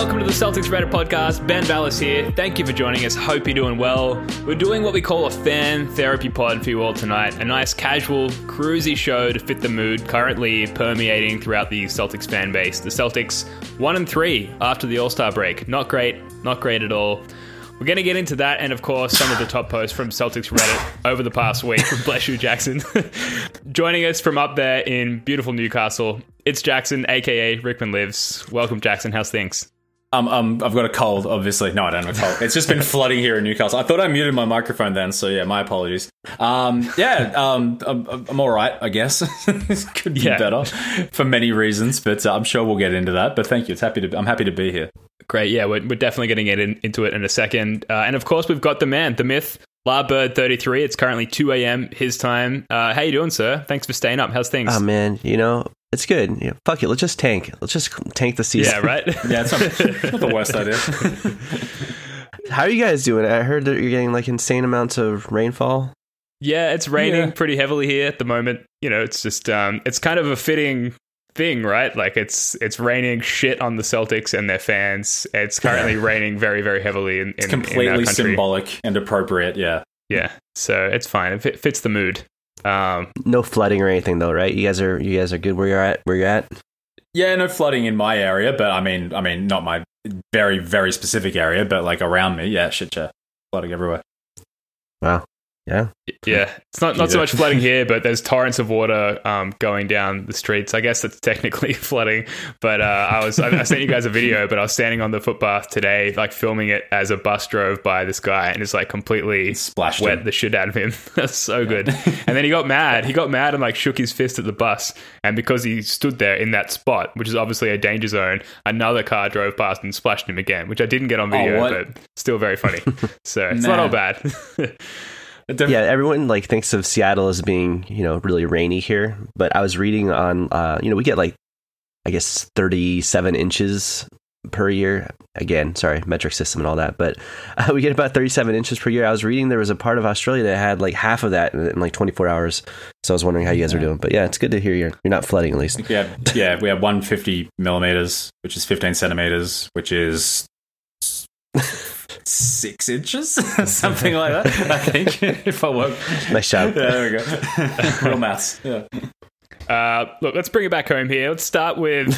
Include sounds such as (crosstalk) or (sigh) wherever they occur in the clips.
Welcome to the Celtics Reddit podcast. Ben Vallis here. Thank you for joining us. Hope you're doing well. We're doing what we call a fan therapy pod for you all tonight. A nice, casual, cruisy show to fit the mood currently permeating throughout the Celtics fan base. The Celtics one and three after the All Star break. Not great. Not great at all. We're going to get into that and, of course, some of the top posts from Celtics Reddit over the past week. (laughs) Bless you, Jackson. (laughs) Joining us from up there in beautiful Newcastle, it's Jackson, aka Rickman Lives. Welcome, Jackson. How's things? Um, um, I've got a cold, obviously. No, I don't have a cold. It's just been (laughs) flooding here in Newcastle. I thought I muted my microphone then, so yeah, my apologies. Um, yeah, um, I'm, I'm all right, I guess. (laughs) this could be Yeah. better for many reasons, but uh, I'm sure we'll get into that. But thank you. It's happy to. I'm happy to be here. Great. Yeah, we're, we're definitely getting it in, into it in a second. Uh, and, of course, we've got the man, the myth, Larbird33. It's currently 2 a.m. his time. Uh, how you doing, sir? Thanks for staying up. How's things? Oh man, you know it's good. Yeah, fuck it. Let's just tank. Let's just tank the season. yeah, right? (laughs) Yeah, it's not, not the worst idea. (laughs) How are you guys doing? I heard that you're getting like insane amounts of rainfall. Yeah, it's raining Yeah. pretty heavily here at the moment. You know, it's just um, it's kind of a fitting thing, right? Like it's it's raining shit on the Celtics and their fans. It's currently raining very very heavily in, in, It's in our completely country. symbolic and appropriate. Yeah. Yeah, so it's fine. It fits the mood. Um, No flooding or anything though, right? You guys are you guys are good where you're at. Where you're at. Yeah, no flooding in my area, but I mean, I mean, not my very, very specific area, but like around me. Yeah, shit, yeah, flooding everywhere. Wow. Yeah. Yeah, it's not, not so much flooding here, but there's torrents of water um, going down the streets. I guess that's technically (laughs) flooding. But uh, I was I, I sent you guys a video, but I was standing on the footpath today, like filming it as a bus drove by this guy, and it's like completely Splashed wet him. the shit out of him. (laughs) that's so good. And then he got mad. He got mad and like shook his fist at the bus, and because he stood there in that spot, which is obviously a danger zone, another car drove past and splashed him again, which I didn't get on video, Oh, but still very funny. (laughs) So it's not all bad. Yeah, everyone like thinks of Seattle as being, you know, really rainy here. But I was reading on uh, you know, we get like I guess thirty seven inches per year. Again, sorry, metric system and all that, but uh, we get about 37 inches per year. I was reading there was a part of Australia that had like half of that in, in like 24 hours. So I was wondering how you guys are doing. But yeah, it's good to hear you're you're not flooding at least. Yeah, yeah, we have 150 millimeters, which is 15 centimeters, which is six inches, (laughs) (laughs) something like that. I think (laughs) if I work. Nice job. Yeah, there we go. Real maths. Yeah. Uh, look, let's bring it back home here. Let's start with.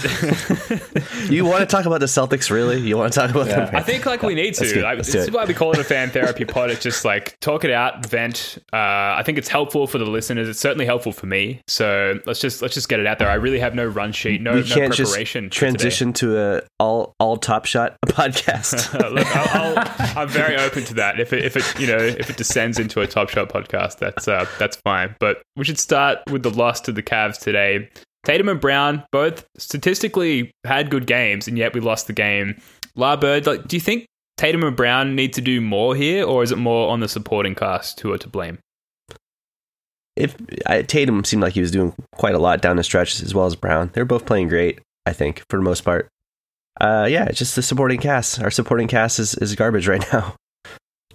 (laughs) You want to talk about the Celtics really? You want to talk about Yeah. them? I think like we need to. do. Like, this do is why we call it a fan (laughs) therapy pod. It's just like talk it out, vent. Uh, I think it's helpful for the listeners. It's certainly helpful for me. So let's just let's just get it out there. I really have no run sheet, no, we can't just preparation. for today. transition to a all all top shot (laughs) podcast. Look, I'll, I'll, I'm very open to that. If it, if it, you know, if it descends into a Top Shot podcast, that's uh, that's fine. But we should start with the loss to the Cavs today. Tatum and Brown both statistically had good games, and yet we lost the game. La Bird, like, do you think Tatum and Brown need to do more here, or is it more on the supporting cast who are to blame? if I, Tatum seemed like he was doing quite a lot down the stretch as well as Brown. They're both playing great, I think, for the most part. Uh, yeah, it's just the supporting cast. Our supporting cast is, is garbage right (laughs) now.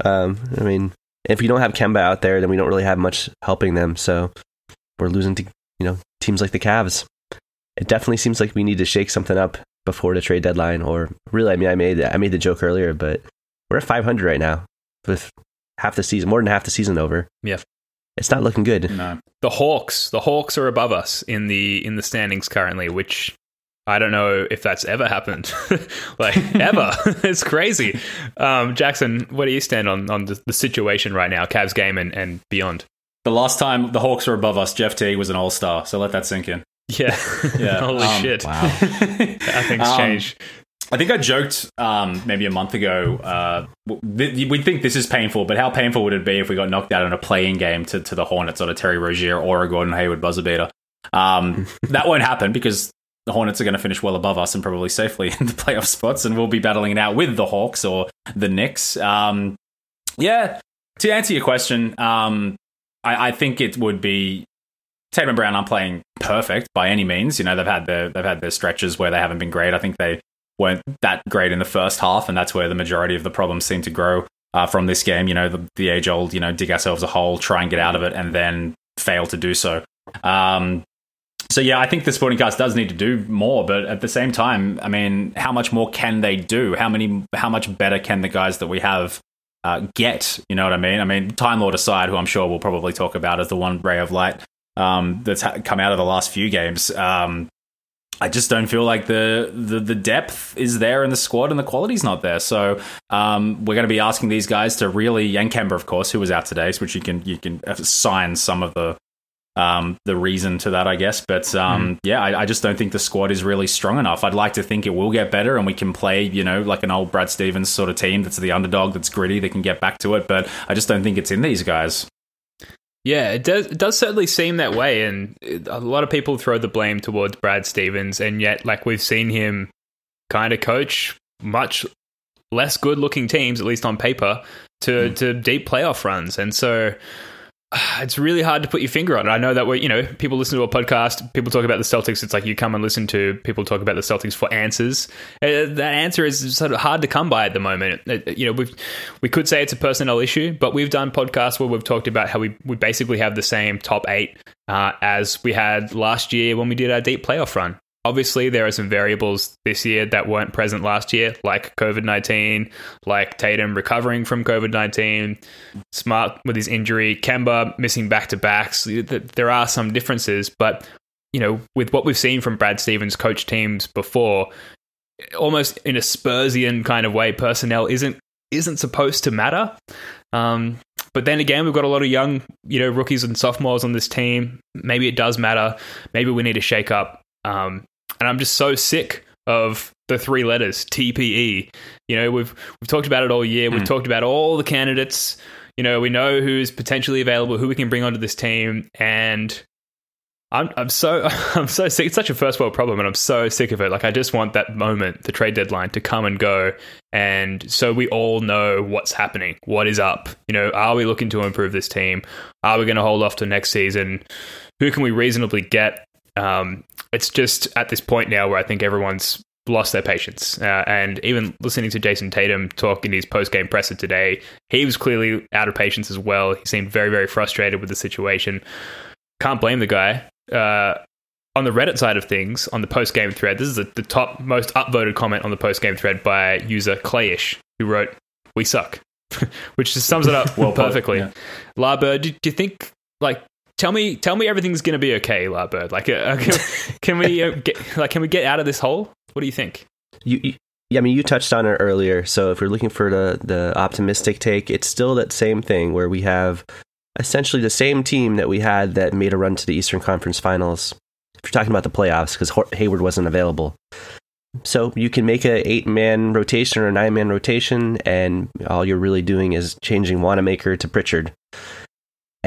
Um, I mean, if you don't have Kemba out there, then we don't really have much helping them. So we're losing to you know teams like the Cavs. It definitely seems like we need to shake something up before the trade deadline. Or really, I mean, I made I made the joke earlier, but we're at 500 right now with half the season, more than half the season over. Yeah. It's not looking good. No. The Hawks, the Hawks are above us in the in the standings currently, which I don't know if that's ever happened, (laughs) like ever. (laughs) (laughs) it's crazy. Um, Jackson, where do you stand on on the, the situation right now, Cavs game and, and beyond? The last time the Hawks were above us, Jeff Teague was an all star. So let that sink in. Yeah, (laughs) Yeah. Holy Um, shit! Wow. (laughs) Things Um, change. I think I joked um, maybe a month ago. Uh, we'd think this is painful, but how painful would it be if we got knocked out in a playing game to, to the Hornets on a Terry Rozier or a Gordon Hayward buzzer beater? Um, (laughs) that won't happen because the Hornets are going to finish well above us and probably safely in the playoff spots, and we'll be battling it out with the Hawks or the Knicks. Um, yeah, to answer your question, um, I, I think it would be Tatum and Brown aren't playing perfect by any means. You know, they've had their they've had their stretches where they haven't been great. I think they weren't that great in the first half, and that's where the majority of the problems seem to grow uh, from this game. You know, the, the age old, you know, dig ourselves a hole, try and get out of it, and then fail to do so. Um, so yeah, I think the Sporting Cast does need to do more, but at the same time, I mean, how much more can they do? How many? How much better can the guys that we have uh, get? You know what I mean? I mean, Time Lord aside, who I'm sure we'll probably talk about as the one ray of light um, that's ha- come out of the last few games. Um, I just don't feel like the, the the depth is there in the squad and the quality's not there. So um, we're going to be asking these guys to really, and of course, who was out today, which you can you can assign some of the um, the reason to that, I guess. But um, yeah, I, I just don't think the squad is really strong enough. I'd like to think it will get better and we can play, you know, like an old Brad Stevens sort of team that's the underdog, that's gritty, that can get back to it. But I just don't think it's in these guys. Yeah, it does. It does certainly seem that way, and a lot of people throw the blame towards Brad Stevens, and yet, like we've seen him kind of coach much less good-looking teams, at least on paper, to to deep playoff runs, and so (sighs) it's really hard to put your finger on it. I know that we, you know, people listen to a podcast, people talk about the Celtics. It's like you come and listen to people talk about the Celtics for answers. Uh, that answer is sort of hard to come by at the moment. Uh, you know, we we could say it's a personnel issue, but we've done podcasts where we've talked about how we we basically have the same top eight uh, as we had last year when we did our deep playoff run. Obviously, there are some variables this year that weren't present last year, like COVID 19, like Tatum recovering from COVID 19, Smart with his injury, Kemba missing back to backs. There are some differences, but you know, with what we've seen from Brad Stevens coach teams before, almost in a Spursian kind of way, personnel isn't isn't supposed to matter. Um, but then again, we've got a lot of young, you know, rookies and sophomores on this team. Maybe it does matter. Maybe we need to shake up. Um, and I'm just so sick of the three letters TPE. You know, we've we've talked about it all year. We've hmm. talked about all the candidates. You know, we know who's potentially available, who we can bring onto this team, and I'm I'm so (laughs) I'm so sick. It's such a first world problem, and I'm so sick of it. Like I just want that moment, the trade deadline, to come and go, and so we all know what's happening, what is up. You know, are we looking to improve this team? Are we going to hold off to next season? Who can we reasonably get? Um, it's just at this point now where I think everyone's lost their patience. Uh, and even listening to Jayson Tatum talk in his post game presser today, he was clearly out of patience as well. He seemed very, very frustrated with the situation. Can't blame the guy. Uh, on the Reddit side of things, on the post game thread, this is the, the top most upvoted comment on the post game thread by user Clayish, who wrote, We suck, (laughs) which just sums it up (laughs) Well perfectly. yeah. Larbird, do, do you think, like, tell me tell me everything's to be okay larbird like uh, can, (laughs) can we uh, get like can we get out of this hole? What do you think? You, you, yeah, I mean, you touched on it earlier. So if we're looking for the the optimistic take, it's still that same thing where we have essentially the same team that we had that made a run to the Eastern Conference Finals. If you're talking about the playoffs, because Hayward wasn't available, so you can make a eight man rotation or a nine man rotation, and all you're really doing is changing Wanamaker to Pritchard,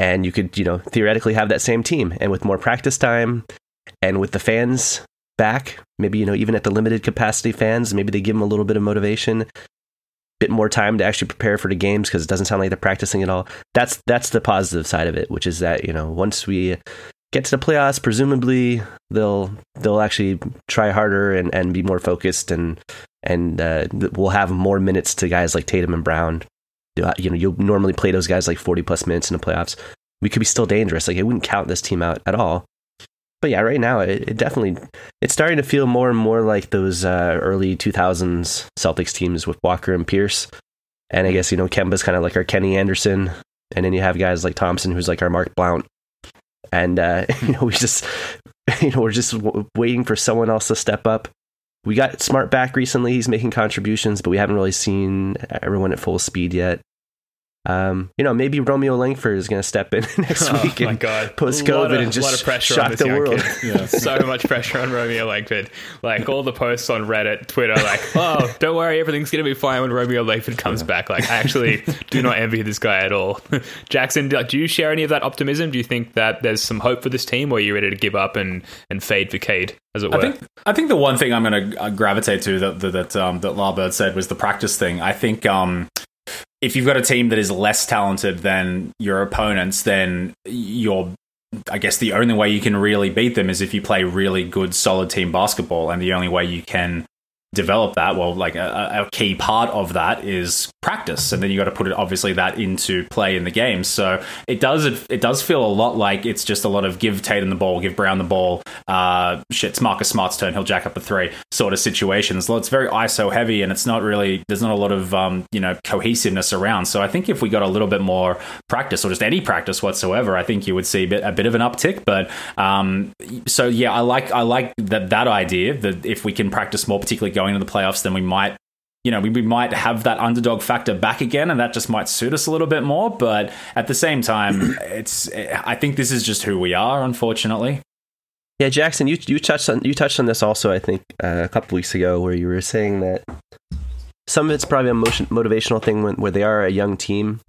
and you could you know theoretically have that same team, and with more practice time, and with the fans back, maybe you know even at the limited capacity fans, maybe they give them a little bit of motivation, a bit more time to actually prepare for the games because it doesn't sound like they're practicing at all. That's that's the positive side of it, which is that you know once we get to the playoffs, presumably they'll they'll actually try harder and, and be more focused and and uh, we'll have more minutes to guys like Tatum and Brown. You know, you'll normally play those guys like forty plus minutes in the playoffs. We could be still dangerous. Like I wouldn't count this team out at all but yeah, right now it, it, definitely it's starting to feel more and more like those uh, early 2000s Celtics teams with Walker and Pierce, And I guess, you know, Kemba's kind of like our Kenny Anderson. And then you have guys like Thompson, who's like our Mark Blount. And, uh, (laughs) you know, we just, (laughs) you know, we're just w- waiting for someone else to step up. We got Smart back recently. He's making contributions, but we haven't really seen everyone at full speed yet. Um, you know, maybe Romeo Langford is going to step in (laughs) next Oh week my and god! post COVID of- and just lot of pressure on shock this the young world. kid. (laughs) so much pressure on Romeo Langford. Like all the posts on Reddit, Twitter, like, (laughs) oh, don't worry, everything's gonna be fine when Romeo Langford comes back. Like, I actually do not envy this guy at all. Jackson, do do you share any of that optimism? Do you think that there's some hope for this team, or are you ready to give up and and fade for Cade, as it were? I think I think the one thing I'm going to gravitate to that that that, um, that Larbird said was the practice thing. I think um, if you've got a team that is less talented than your opponents, then you're I guess the only way you can really beat them is if you play really good, solid team basketball, and the only way you can develop that, well, like a, a key part of that is practice, and then you got to put it obviously that into play in the game. So it does it, it does feel a lot like it's just a lot of give Tatum the ball, give Brown the ball, uh, shit, it's Marcus Smart's turn, he'll jack up a three sort of situations. It's very ISO heavy, and it's not really there's not a lot of um, you know cohesiveness around. So I think if we got a little bit more practice or just any practice whatsoever, I think you would see a bit, a bit of an uptick. But um, so yeah, I like I like that that idea that if we can practice more, particularly going into the playoffs, then we might you know, we, we might have that underdog factor back again, and that just might suit us a little bit more. But at the same time, (clears throat) it's I think this is just who we are, unfortunately. Yeah, Jackson, you you touched on you touched on this also. I think uh, a couple weeks ago, where you were saying that some of it's probably a motion, motivational thing when, where they are a young team,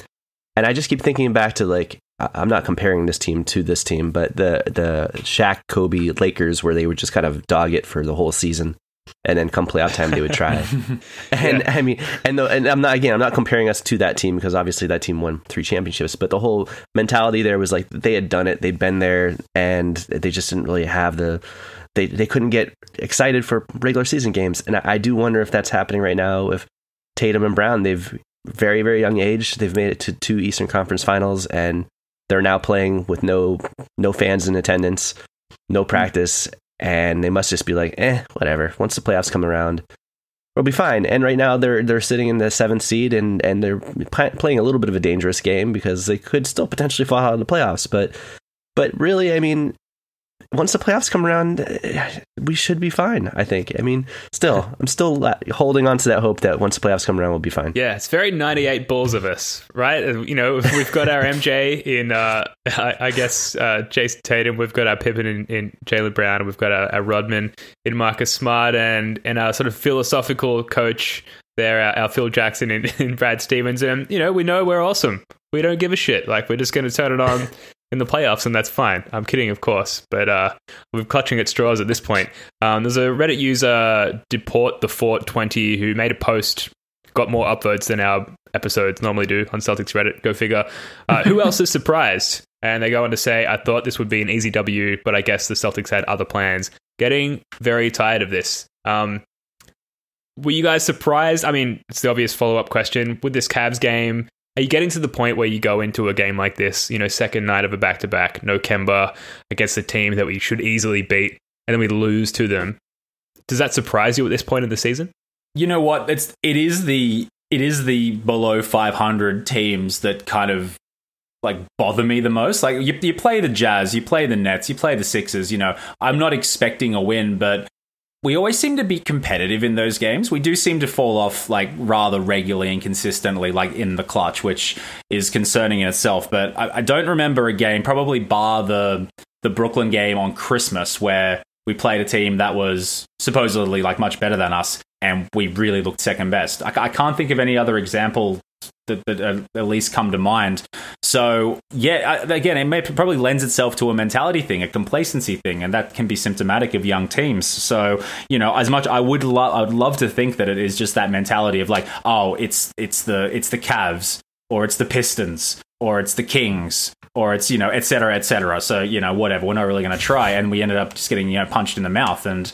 and I just keep thinking back to like I'm not comparing this team to this team, but the the Shaq Kobe Lakers where they would just kind of dog it for the whole season, and then come playoff time they would try. (laughs) (laughs) and I mean, and the, and I'm not again I'm not comparing us to that team because obviously that team won three championships, but the whole mentality there was like they had done it, they'd been there, and they just didn't really have the they they couldn't get excited for regular season games, and I, I do wonder if that's happening right now. If Tatum and Brown, they've very very young age, they've made it to two Eastern Conference Finals, and they're now playing with no no fans in attendance, no practice, and they must just be like, eh, whatever. Once the playoffs come around, we'll be fine. And right now they're they're sitting in the seventh seed, and and they're p- playing a little bit of a dangerous game because they could still potentially fall out of the playoffs. But but really, I mean, once the playoffs come around, eh, we should be fine. I think. I mean, still, I'm still holding on to that hope that once the playoffs come around, we'll be fine. Yeah, it's very 98 Bulls of us, right? Uh, You know, we've got our MJ in, uh, I, I guess, uh, Jayson Tatum. We've got our Pippen in, in Jaylen Brown. And we've got our, our Rodman in Marcus Smart and, and our sort of philosophical coach there, our, our Phil Jackson in, (laughs) in Brad Stevens. And, you know, we know we're awesome. We don't give a shit. Like, we're just going to turn it on in the playoffs, and that's fine. I'm kidding, of course, but uh, we're clutching at straws at this point. Um, there's a Reddit user, Deport the Fort 20, who made a post got more upvotes than our episodes normally do on Celtics Reddit. Go figure. Uh, who else is (laughs) surprised? And they go on to say, I thought this would be an easy W, but I guess the Celtics had other plans. Getting very tired of this. Um, were you guys surprised? I mean, it's the obvious follow up question. With this Cavs game, are you getting to the point where you go into a game like this, you know, second night of a back to back, no Kemba against a team that we should easily beat, and then we lose to them? Does that surprise you at this point in the season? You know what? It's it is the it is the below 500 teams that kind of like bother me the most. Like you, you play the Jazz, you play the Nets, you play the Sixers. You know, I'm not expecting a win, but we always seem to be competitive in those games. We do seem to fall off like rather regularly and consistently, like in the clutch, which is concerning in itself. But I, I don't remember a game, probably bar the the Brooklyn game on Christmas, where we played a team that was supposedly like much better than us, and we really looked second best. I, I can't think of any other example that, that uh, at least come to mind. So yeah, again, it may probably lends itself to a mentality thing, a complacency thing, and that can be symptomatic of young teams. So you know, as much I would love, I would love to think that it is just that mentality of like, oh, it's it's the it's the Cavs or it's the Pistons or it's the Kings or it's you know et cetera et cetera. So you know whatever, we're not really going to try, and we ended up just getting you know punched in the mouth and.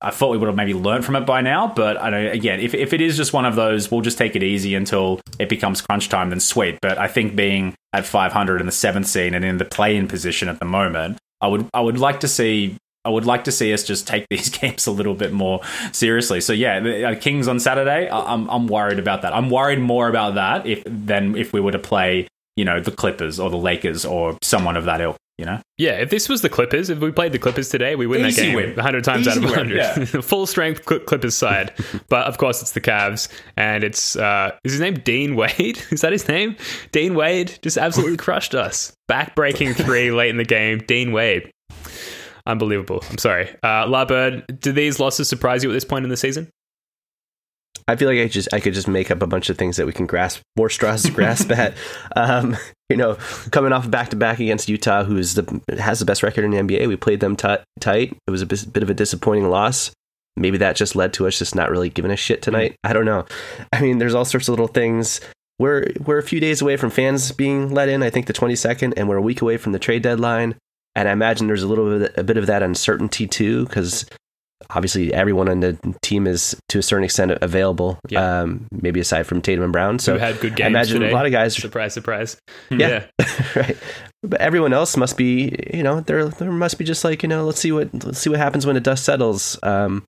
I thought we would have maybe learned from it by now, but I know again, if if it is just one of those, we'll just take it easy until it becomes crunch time. Then sweet. But I think being at 500 in the seventh seed and in the play-in position at the moment, I would I would like to see I would like to see us just take (laughs) these games a little bit more seriously. So yeah, uh, Kings on Saturday. I'm I'm worried about that. I'm worried more about that if than if we were to play, you know, the Clippers or the Lakers or someone of that ilk. You know, Yeah, if this was the Clippers, if we played the Clippers today, we win Easy that game win. 100 times out of Easy win, 100. (laughs) Full strength Clippers side. (laughs) but of course, it's the Cavs. And it's, uh, is his name Dean Wade? (laughs) Is that his name? Dean Wade just absolutely crushed us. Back breaking three late in the game. Dean Wade. Unbelievable. I'm sorry. Uh, La Bird, do these losses surprise you at this point in the season? I feel like I just I could just make up a bunch of things that we can grasp more straws to grasp (laughs) at. Um, you know, coming off back to back against Utah, who is the has the best record in the NBA, we played them t- tight. It was a bit of a disappointing loss. Maybe that just led to us just not really giving a shit tonight. I don't know. I mean, there's all sorts of little things. We're we're a few days away from fans being let in. I think the 22nd, and we're a week away from the trade deadline. And I imagine there's a little bit a bit of that uncertainty too, because obviously everyone on the team is to a certain extent available. Yeah. Um, maybe aside from Tatum and Brown. So Who had good I games imagine today. a lot of guys. Surprise, surprise. (laughs) Yeah, (laughs) right. But everyone else must be, you know, there there must be just like you know, let's see what let's see what happens when the dust settles. Um,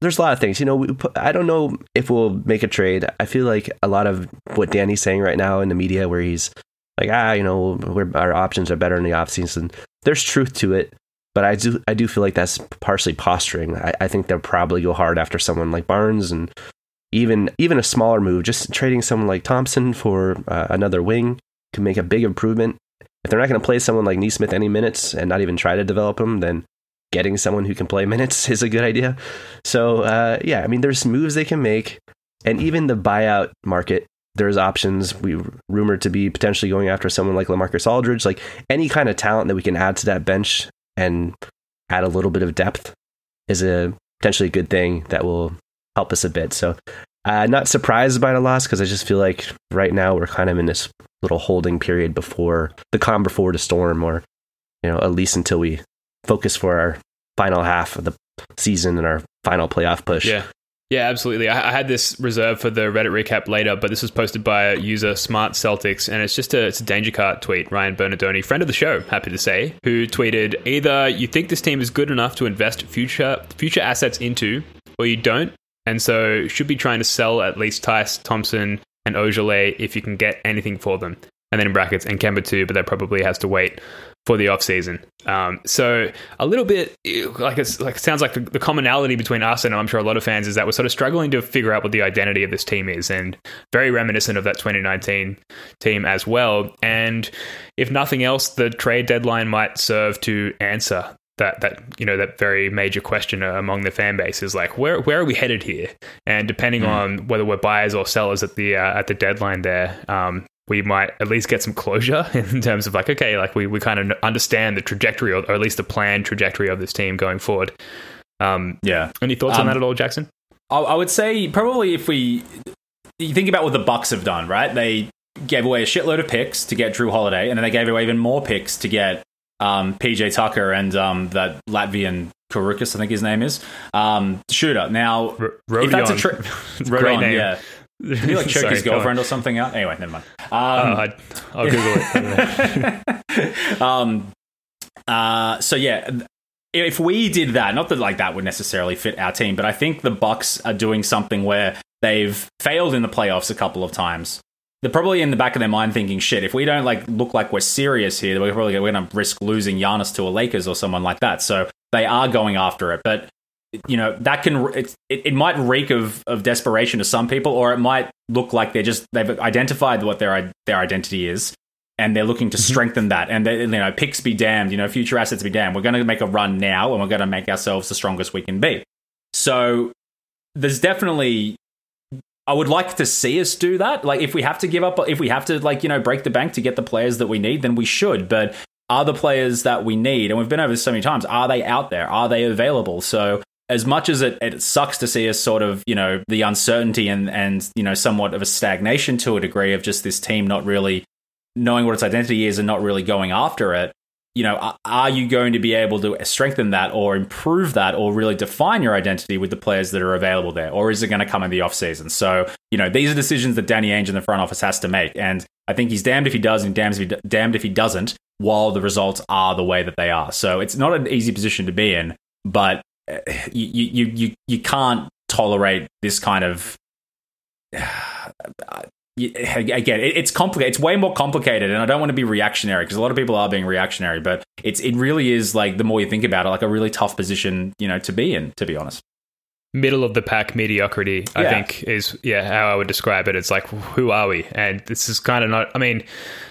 there's a lot of things, you know. We put, I don't know if we'll make a trade. I feel like a lot of what Danny's saying right now in the media, where he's like, ah, you know, we're, our options are better in the offseason. There's truth to it, but I do I do feel like that's partially posturing. I, I think they'll probably go hard after someone like Barnes and even even a smaller move, just trading someone like Thompson for uh, another wing can make a big improvement. If they're not going to play someone like Nesmith any minutes and not even try to develop him, then getting someone who can play (laughs) minutes is a good idea. So uh, yeah, I mean, there's moves they can make, and even the buyout market. There's options. We rumored to be potentially going after someone like Lamarcus Aldridge, like any kind of talent that we can add to that bench and add a little bit of depth is a potentially good thing that will help us a bit. So, uh, not surprised by the loss because I just feel like right now we're kind of in this little holding period before the calm before the storm, or you know, at least until we focus for our final half of the season and our final playoff push. Yeah. Yeah, absolutely. I, I had this reserved for the Reddit recap later, but this was posted by a user Smart Celtics, and it's just a it's a danger cart tweet. Ryan Bernardoni, friend of the show, happy to say, who tweeted either you think this team is good enough to invest future future assets into, or you don't, and so should be trying to sell at least Theis, Thompson, and Ojeleye if you can get anything for them. And then in brackets, and Kemba too, but that probably has to wait for the off season. Um, so a little bit like it's like it sounds like the, the commonality between us and I'm sure a lot of fans is that we're sort of struggling to figure out what the identity of this team is, and very reminiscent of that 2019 team as well. And if nothing else, the trade deadline might serve to answer that that you know that very major question among the fan base is like where where are we headed here? And depending on whether we're buyers or sellers at the uh, at the deadline there, um, we might at least get some closure (laughs) in terms of like okay, like we we kind of understand the trajectory or, or at least the planned trajectory of this team going forward. Um, yeah. any thoughts on Um, that at all, Jackson? I, I would say probably if we you think about what the Bucks have done, right? They gave away a shitload of picks to get Jrue Holiday, and then they gave away even more picks to get um, PJ Tucker and um, that Latvian Kurucs, I think his name is, um, shooter. Now, R- if that's a Rodion. tri- (laughs) great name. yeah. Did he like (laughs) choke Sorry, his girlfriend or something out? Anyway, never mind. Oh, Um, I, I'll Google it. (laughs) um, uh, so yeah, if we did that, not that like that would necessarily fit our team, but I think the Bucks are doing something where they've failed in the playoffs a couple of times. They're probably in the back of their mind thinking, "Shit, if we don't like look like we're serious here, we're probably going to risk losing Giannis to a Lakers or someone like that." So they are going after it, but you know that can it, it, it might reek of, of desperation to some people, or it might look like they're just they've identified what their their identity is, and they're looking to mm-hmm. strengthen that. And they, you know, picks be damned, you know, future assets be damned. We're going to make a run now, and we're going to make ourselves the strongest we can be. So there's definitely. I would like to see us do that. Like, if we have to give up, if we have to, like, you know, break the bank to get the players that we need, then we should. But are the players that we need, and we've been over this so many times, are they out there? Are they available? So, as much as it, it sucks to see us sort of, you know, the uncertainty and, and, you know, somewhat of a stagnation to a degree of just this team not really knowing what its identity is and not really going after it, you know, are- you going to be able to strengthen that or improve that or really define your identity with the players that are available there? Or is it going to come in the offseason? So, you know, these are decisions that Danny Ainge in the front office has to make. And I think he's damned if he does and damned if he, damned if he doesn't. while the results are the way that they are. So it's not an easy position to be in, but you you you you can't tolerate this kind of. (sighs) Again, it's complicated. It's way more complicated, and I don't want to be reactionary because a lot of people are being reactionary. But it's it really is like the more you think about it, like a really tough position, you know, to be in. To be honest middle of the pack mediocrity i think is yeah how i would describe it. It's like who are we? And this is kind of not i mean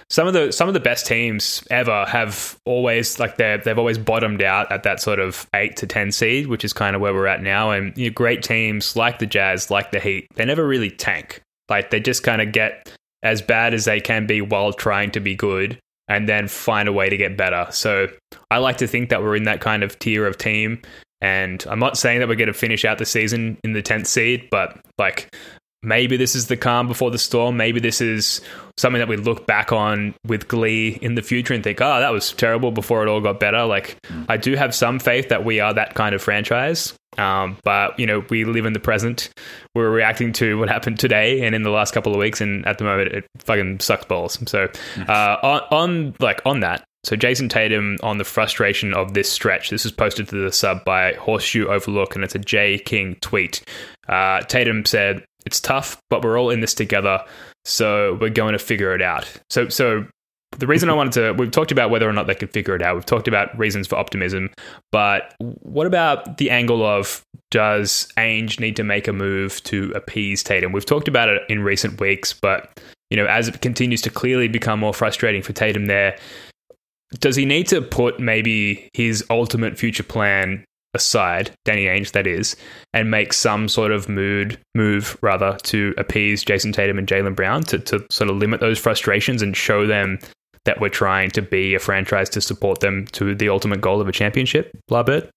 some of the some of the best teams ever have always like they they've always bottomed out at that sort of 8 to 10 seed which is kind of where we're at now. And you know, great teams like the jazz like the heat they never really tank. Like they just kind of get as bad as they can be while trying to be good and then find a way to get better. So i like to think that we're in that kind of tier of team and I'm not saying that we're going to finish out the season in the 10th seed, but like maybe this is the calm before the storm. Maybe this is something that we look back on with glee in the future and think, oh, that was terrible before it all got better. Like, I do have some faith that we are that kind of franchise. Um, but, you know, we live in the present. We're reacting to what happened today and in the last couple of weeks. And at the moment, it fucking sucks balls. So, (laughs) uh, on, on like, on that, so Jayson Tatum on the frustration of this stretch. This is posted to the sub by Horseshoe Overlook, and it's a J King tweet. Uh, Tatum said, "It's tough, but we're all in this together, so we're going to figure it out." So, so the reason I wanted to, we've talked about whether or not they could figure it out. We've talked about reasons for optimism, but what about the angle of does Ainge need to make a move to appease Tatum? We've talked about it in recent weeks, but you know, as it continues to clearly become more frustrating for Tatum there, does he need to put maybe his ultimate future plan aside, Danny Ainge that is, and make some sort of mood move rather to appease Jayson Tatum and Jaylen Brown to, to sort of limit those frustrations and show them that we're trying to be a franchise to support them to the ultimate goal of a championship, Larbird?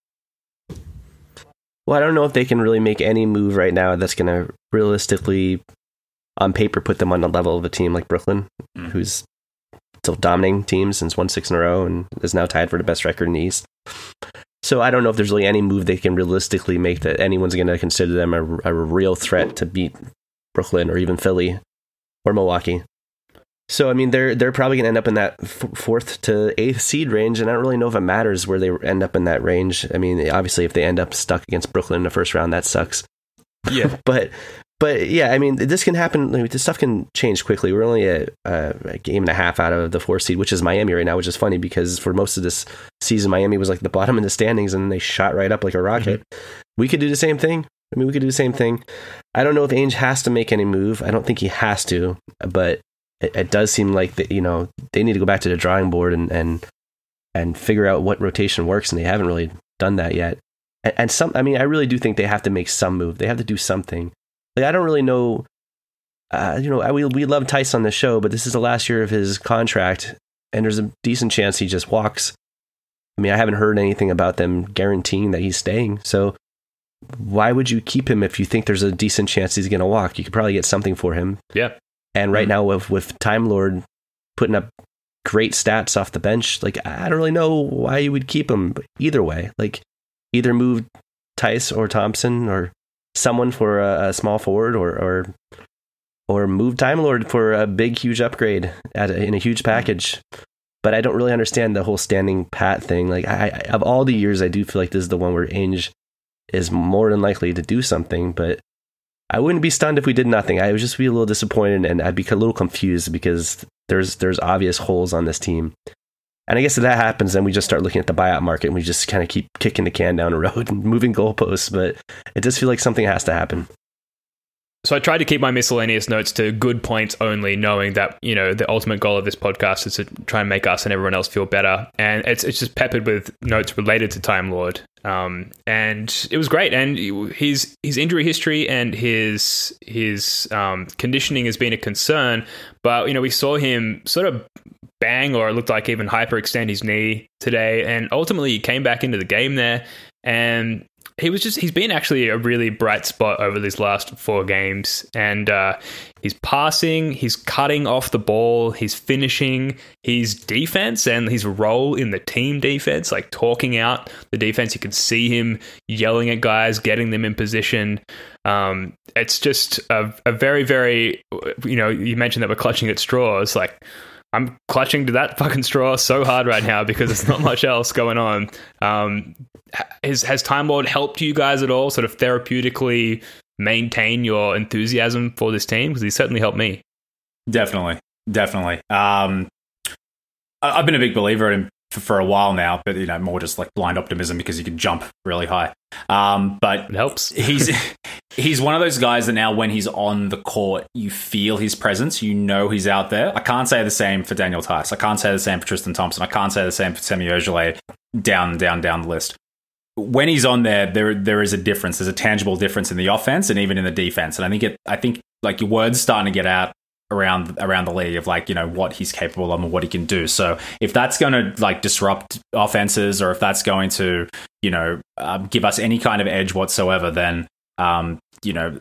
Well, I don't know if they can really make any move right now that's going to realistically, on paper, put them on the level of a team like Brooklyn, Mm. who's still dominating teams since won six in a row and is now tied for the best record in the East. So I don't know if there's really any move they can realistically make that anyone's going to consider them a, a real threat to beat Brooklyn or even Philly or Milwaukee. So I mean, they're they're probably going to end up in that f- fourth to eighth seed range, and I don't really know if it matters where they end up in that range. I mean, obviously, if they end up stuck against Brooklyn in the first round, that sucks. Yeah. (laughs) but but yeah, I mean, this can happen. Like, this stuff can change quickly. We're only a, a, uh, a game and a half out of the four seed, which is Miami right now, which is funny because for most of this season, Miami was like the bottom in the standings, and they shot right up like a rocket. Mm-hmm. We could do the same thing. I mean, we could do the same thing. I don't know if Ainge has to make any move. I don't think he has to, but it, it does seem like that. You know, they need to go back to the drawing board and and and figure out what rotation works, and they haven't really done that yet. And, and some, I mean, I really do think they have to make some move. They have to do something. Like I don't really know. Uh, you know, I, we we love Theis on the show, but this is the last year of his contract, and there's a decent chance he just walks. I mean, I haven't heard anything about them guaranteeing that he's staying. So why would you keep him if you think there's a decent chance he's going to walk? You could probably get something for him. Yeah. And right now, with with Time Lord putting up great stats off the bench, like I don't really know why you would keep him. But either way, like either move Theis or Thompson or someone for a, a small forward, or or or move Time Lord for a big, huge upgrade at a, in a huge package. But I don't really understand the whole standing pat thing. Like I, I of all the years, I do feel like this is the one where Ainge is more than likely to do something, but I wouldn't be stunned if we did nothing. I would just be a little disappointed and I'd be a little confused because there's there's obvious holes on this team. And I guess if that happens, then we just start looking at the buyout market and we just kind of keep kicking the can down the (laughs) road and moving goalposts. But it does feel like something has to happen. So I tried to keep my miscellaneous notes to good points only, knowing that you know the ultimate goal of this podcast is to try and make us and everyone else feel better. And it's it's just peppered with notes related to Time Lord, um, and it was great. And his his injury history and his his um, conditioning has been a concern, but you know we saw him sort of bang or it looked like even hyperextend his knee today, and ultimately he came back into the game there. And he was just he's been actually a really bright spot over these last four games. And uh, he's passing he's cutting off the ball he's finishing his defense and his role in the team defense like talking out the defense. You can see him yelling at guys getting them in position. Um, it's just a, a very very you know you mentioned that we're clutching at straws. Like I'm clutching to that fucking straw so hard right now because there's not much else going on. Um, has has Time Lord helped you guys at all, sort of therapeutically maintain your enthusiasm for this team? Because he certainly helped me. Definitely, definitely. Um, I've been a big believer in for, for a while now, but you know, more just like blind optimism because he can jump really high. Um, but It helps. (laughs) he's he's one of those guys that now when he's on the court, you feel his presence. You know he's out there. I can't say the same for Daniel Theis. I can't say the same for Tristan Thompson. I can't say the same for Semi Ojeleye. Down, down, down the list. When he's on there, there there is a difference. There's a tangible difference in the offense and even in the defense. And I think it. I think like your words starting to get out around around the league of like you know what he's capable of and what he can do. So if that's going to like disrupt offenses or if that's going to you know um, give us any kind of edge whatsoever, then um, you know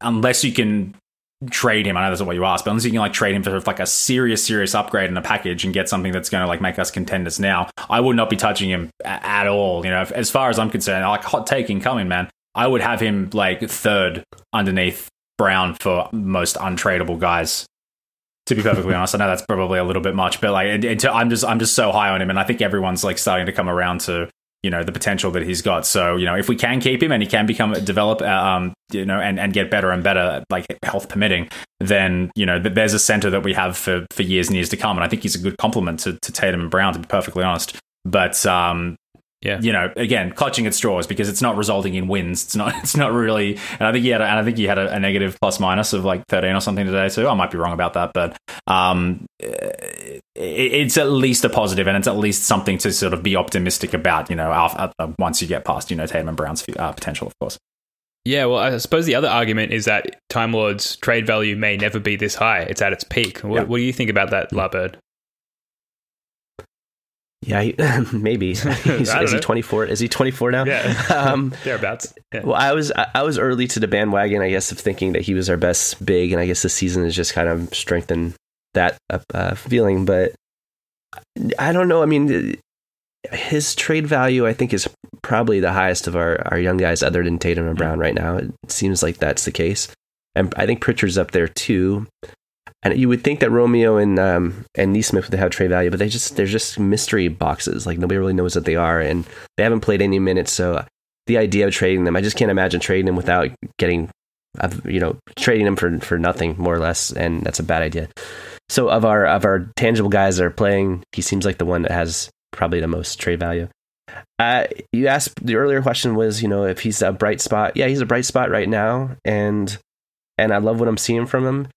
unless you can trade him, I know that's not what you asked, but unless you can like trade him for like a serious serious upgrade in a package and get something that's going to like make us contenders now, I would not be touching him a- at all. You know, as far as I'm concerned, like hot take incoming, man. I would have him like third underneath Brown for most untradeable guys. To be perfectly honest, I know that's probably a little bit much, but like I'm just I'm just so high on him, and I think everyone's like starting to come around to you know the potential that he's got. So you know if we can keep him and he can become develop, uh, um, you know, and and get better and better, like health permitting, then you know there's a center that we have for for years and years to come, and I think he's a good complement to, to Tatum and Brown, to be perfectly honest. But um, Yeah. you know, again, clutching at straws because it's not resulting in wins. It's not. (laughs) It's not really. And I think he had. A, and I think he had a, a negative plus minus of like thirteen or something today too. I might be wrong about that, but um, it, it's at least a positive, and it's at least something to sort of be optimistic about. You know, after, uh, once you get past you know Tatum and Brown's uh, potential, of course. Yeah, well, I suppose the other argument is that Time Lord's trade value may never be this high. It's at its peak. What, Yeah. what do you think about that, Larbird? Yeah, he, (laughs) maybe. He's, (laughs) I (laughs) don't is he 24? Is he 24 now? Yeah. um, Thereabouts. Yeah. well, I was I I was early to the bandwagon, I guess, of thinking that he was our best big, and I guess the season has just kind of strengthened that uh, uh, feeling. But I don't know. I mean, his trade value, I think, is probably the highest of our, our young guys, other than Tatum and Brown right now. It seems like that's the case, and I think Pritchard's up there too. And you would think that Romeo and um, and Nesmith would have trade value, but they just they're just mystery boxes. Like nobody really knows what they are, and they haven't played any minutes. So the idea of trading them, I just can't imagine trading them without getting, you know, trading them for for nothing more or less, and that's a bad idea. So of our of our tangible guys that are playing, he seems like the one that has probably the most trade value. Uh, you asked the earlier question was, you know, if he's a bright spot. Yeah, he's a bright spot right now, and and I love what I'm seeing from him.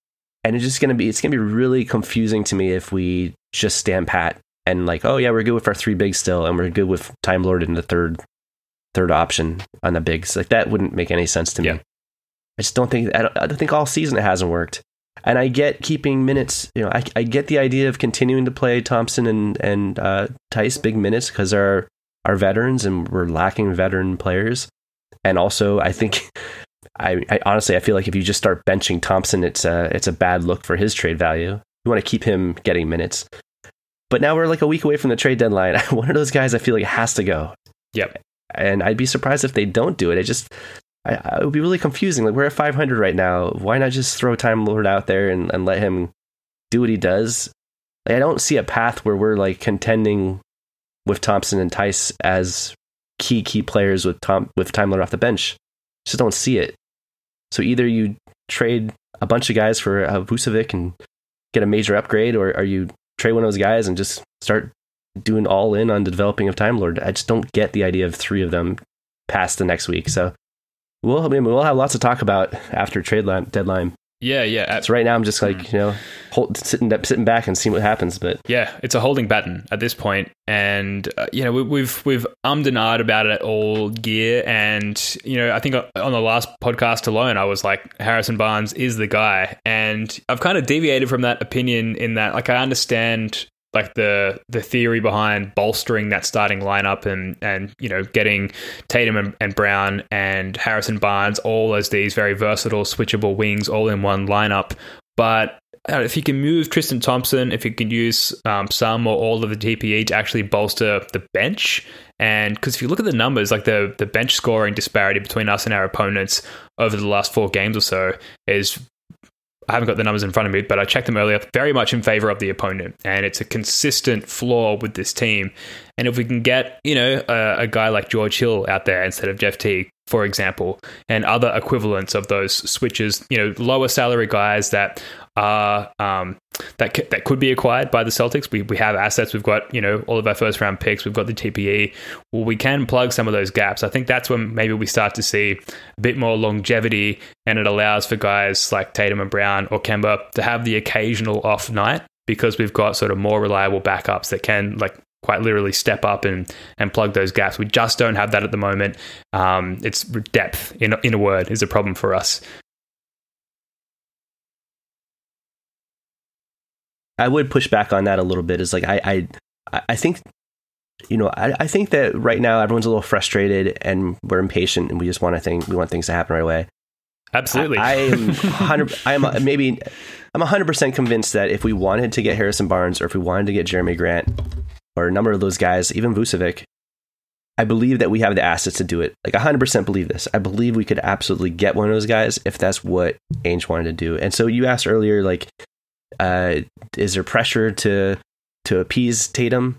And it's just gonna be it's gonna be really confusing to me if we just stand pat and like, oh yeah, we're good with our three bigs still, and we're good with Time Lord in the third third option on the bigs. Like that wouldn't make any sense to me. Yeah. I just don't think I don't, I don't think all season it hasn't worked. And I get keeping minutes. You know, I, I get the idea of continuing to play Thompson and and uh, Theis big minutes because our our veterans and we're lacking veteran players. And also, I think (laughs) I, I honestly I feel like if you just start benching Thompson, it's a it's a bad look for his trade value. You want to keep him getting minutes. But now we're like a week away from the trade deadline. (laughs) One of those guys I feel like has to go Yep. and I'd be surprised if they don't do it. It just I, it would be really confusing. Like we're at 500 right now. Why not just throw Time Lord out there and, and let him do what he does? Like, I don't see a path where we're like contending with Thompson and Theis as key key players with Tom with Time Lord off the bench. Just don't see it. So either you trade a bunch of guys for uh, Vucevic and get a major upgrade, or, or you trade one of those guys and just start doing all in on the developing of Time Lord. I just don't get the idea of three of them past the next week. So we'll I mean, we'll have lots to talk about after trade deadline. Yeah, yeah. So right now I'm just like you know hold, sitting sitting back and seeing what happens. But Yeah, it's a holding pattern at this point, and uh, you know we, we've we've ummed and ahed about it all year, and you know I think on the last podcast alone I was like Harrison Barnes is the guy, and I've kind of deviated from that opinion in that like I understand like the the theory behind bolstering that starting lineup and and you know getting Tatum and, and Brown and Harrison Barnes all as these very versatile switchable wings all in one lineup, but uh, if you can move Tristan Thompson, if you can use um, some or all of the TPE to actually bolster the bench, and because if you look at the numbers, like the the bench scoring disparity between us and our opponents over the last four games or so is I haven't got the numbers in front of me, but I checked them earlier. Very much in favor of the opponent, and it's a consistent flaw with this team. And if we can get you know a, a guy like George Hill out there instead of Jeff Teague, for example, and other equivalents of those switches, you know, lower salary guys that are um, that c- that could be acquired by the Celtics. We we have assets. We've got you know all of our first round picks. We've got the TPE. Well, we can plug some of those gaps. I think that's when maybe we start to see a bit more longevity, and it allows for guys like Tatum and Brown or Kemba to have the occasional off night because we've got sort of more reliable backups that can like quite literally step up and and plug those gaps. We just don't have that at the moment. Um, it's depth in in a word is a problem for us. I would push back on that a little bit. Is like I I I think you know I, I think that right now everyone's a little frustrated and we're impatient and we just want to think we want things to happen right away. Absolutely. I, I am (laughs) hundred. I am maybe I'm hundred percent convinced that if we wanted to get Harrison Barnes or if we wanted to get Jerami Grant or a number of those guys, even Vucevic, I believe that we have the assets to do it. Like hundred percent believe this. I believe we could absolutely get one of those guys if that's what Ainge wanted to do. And so you asked earlier, like, uh, is there pressure to to appease Tatum?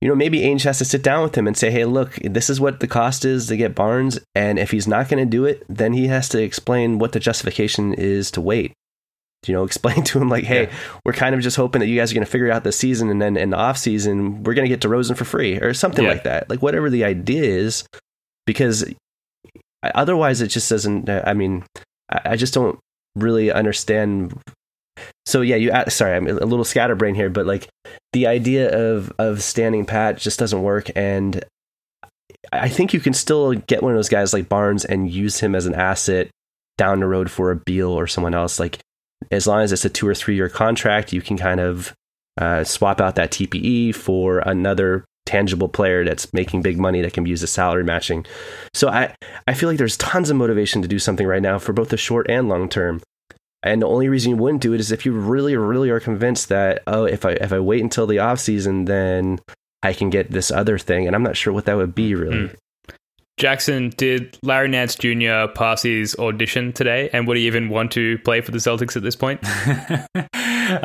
You know, maybe Ainge has to sit down with him and say, "Hey, look, this is what the cost is to get Barnes, and if he's not going to do it, then he has to explain what the justification is to wait." You know, (laughs) explain to him like, "Hey, Yeah. we're kind of just hoping that you guys are going to figure out this season, and then in the off season, we're going to get DeRozan for free or something Yeah. like that. Like whatever the idea is, because otherwise, it just doesn't. I mean, I I just don't really understand so yeah, you a- sorry, I'm a little scatterbrain here, but like the idea of of standing pat just doesn't work, and I think you can still get one of those guys like Barnes and use him as an asset down the road for a Beal or someone else. Like as long as it's a two or three year contract, you can kind of uh, swap out that TPE for another tangible player that's making big money that can be used as salary matching. So I I feel like there's tons of motivation to do something right now for both the short and long term. And the only reason you wouldn't do it is if you really, really are convinced that oh, if I if I wait until the off season, then I can get this other thing, and I'm not sure what that would be really. Mm. Jackson, did Larry Nance Jr. pass his audition today? And would he even want to play for the Celtics at this point?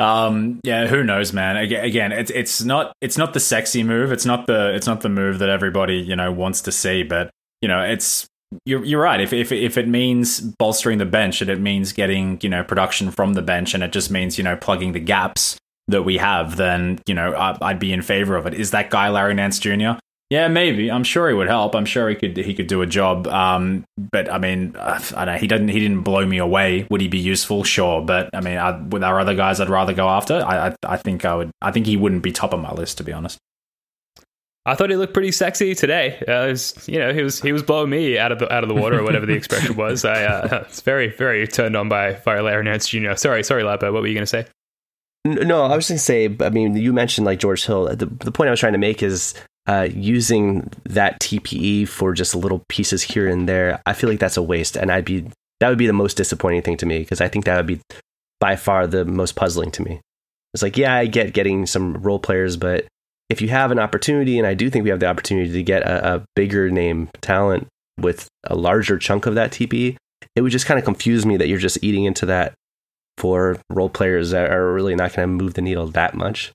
(laughs) um, yeah, who knows, man? Again, again, it's it's not it's not the sexy move. It's not the it's not the move that everybody you know wants to see. But you know, it's you're you're right. If if if it means bolstering the bench and it means getting you know production from the bench and it just means you know plugging the gaps that we have, then you know I, I'd be in favor of it. Is that guy Larry Nance Jr.? Yeah, maybe. I'm sure he would help. I'm sure he could he could do a job. Um, but I mean, uh, I don't. He doesn't. He didn't blow me away. Would he be useful? Sure. But I mean, I, with our other guys, I'd rather go after. I, I I think I would. I think he wouldn't be top of my list to be honest. I thought he looked pretty sexy today. Uh, it was, you know, he was he was blowing me out of the out of the water or whatever the (laughs) expression was. I uh, was very very turned on by by Larry Nance Jr. Sorry, sorry, Lapa. What were you going to say? No, I was going to say. I mean, you mentioned like George Hill. The the point I was trying to make is uh, using that TPE for just little pieces here and there. I feel like that's a waste, and I'd be that would be the most disappointing thing to me because I think that would be by far the most puzzling to me. It's like, yeah, I get getting some role players, but if you have an opportunity, and I do think we have the opportunity to get a, a bigger name talent with a larger chunk of that TP, it would just kind of confuse me that you're just eating into that for role players that are really not going to move the needle that much.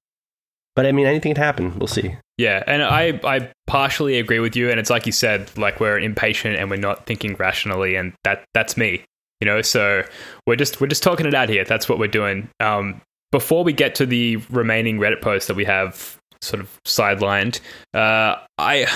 But I mean, anything can happen. We'll see. Yeah, and I I partially agree with you, and it's like you said, like we're impatient and we're not thinking rationally, and that that's me, you know. So we're just we're just talking it out here. That's what we're doing. Um, before we get to the remaining Reddit posts that we have sort of sidelined, uh, I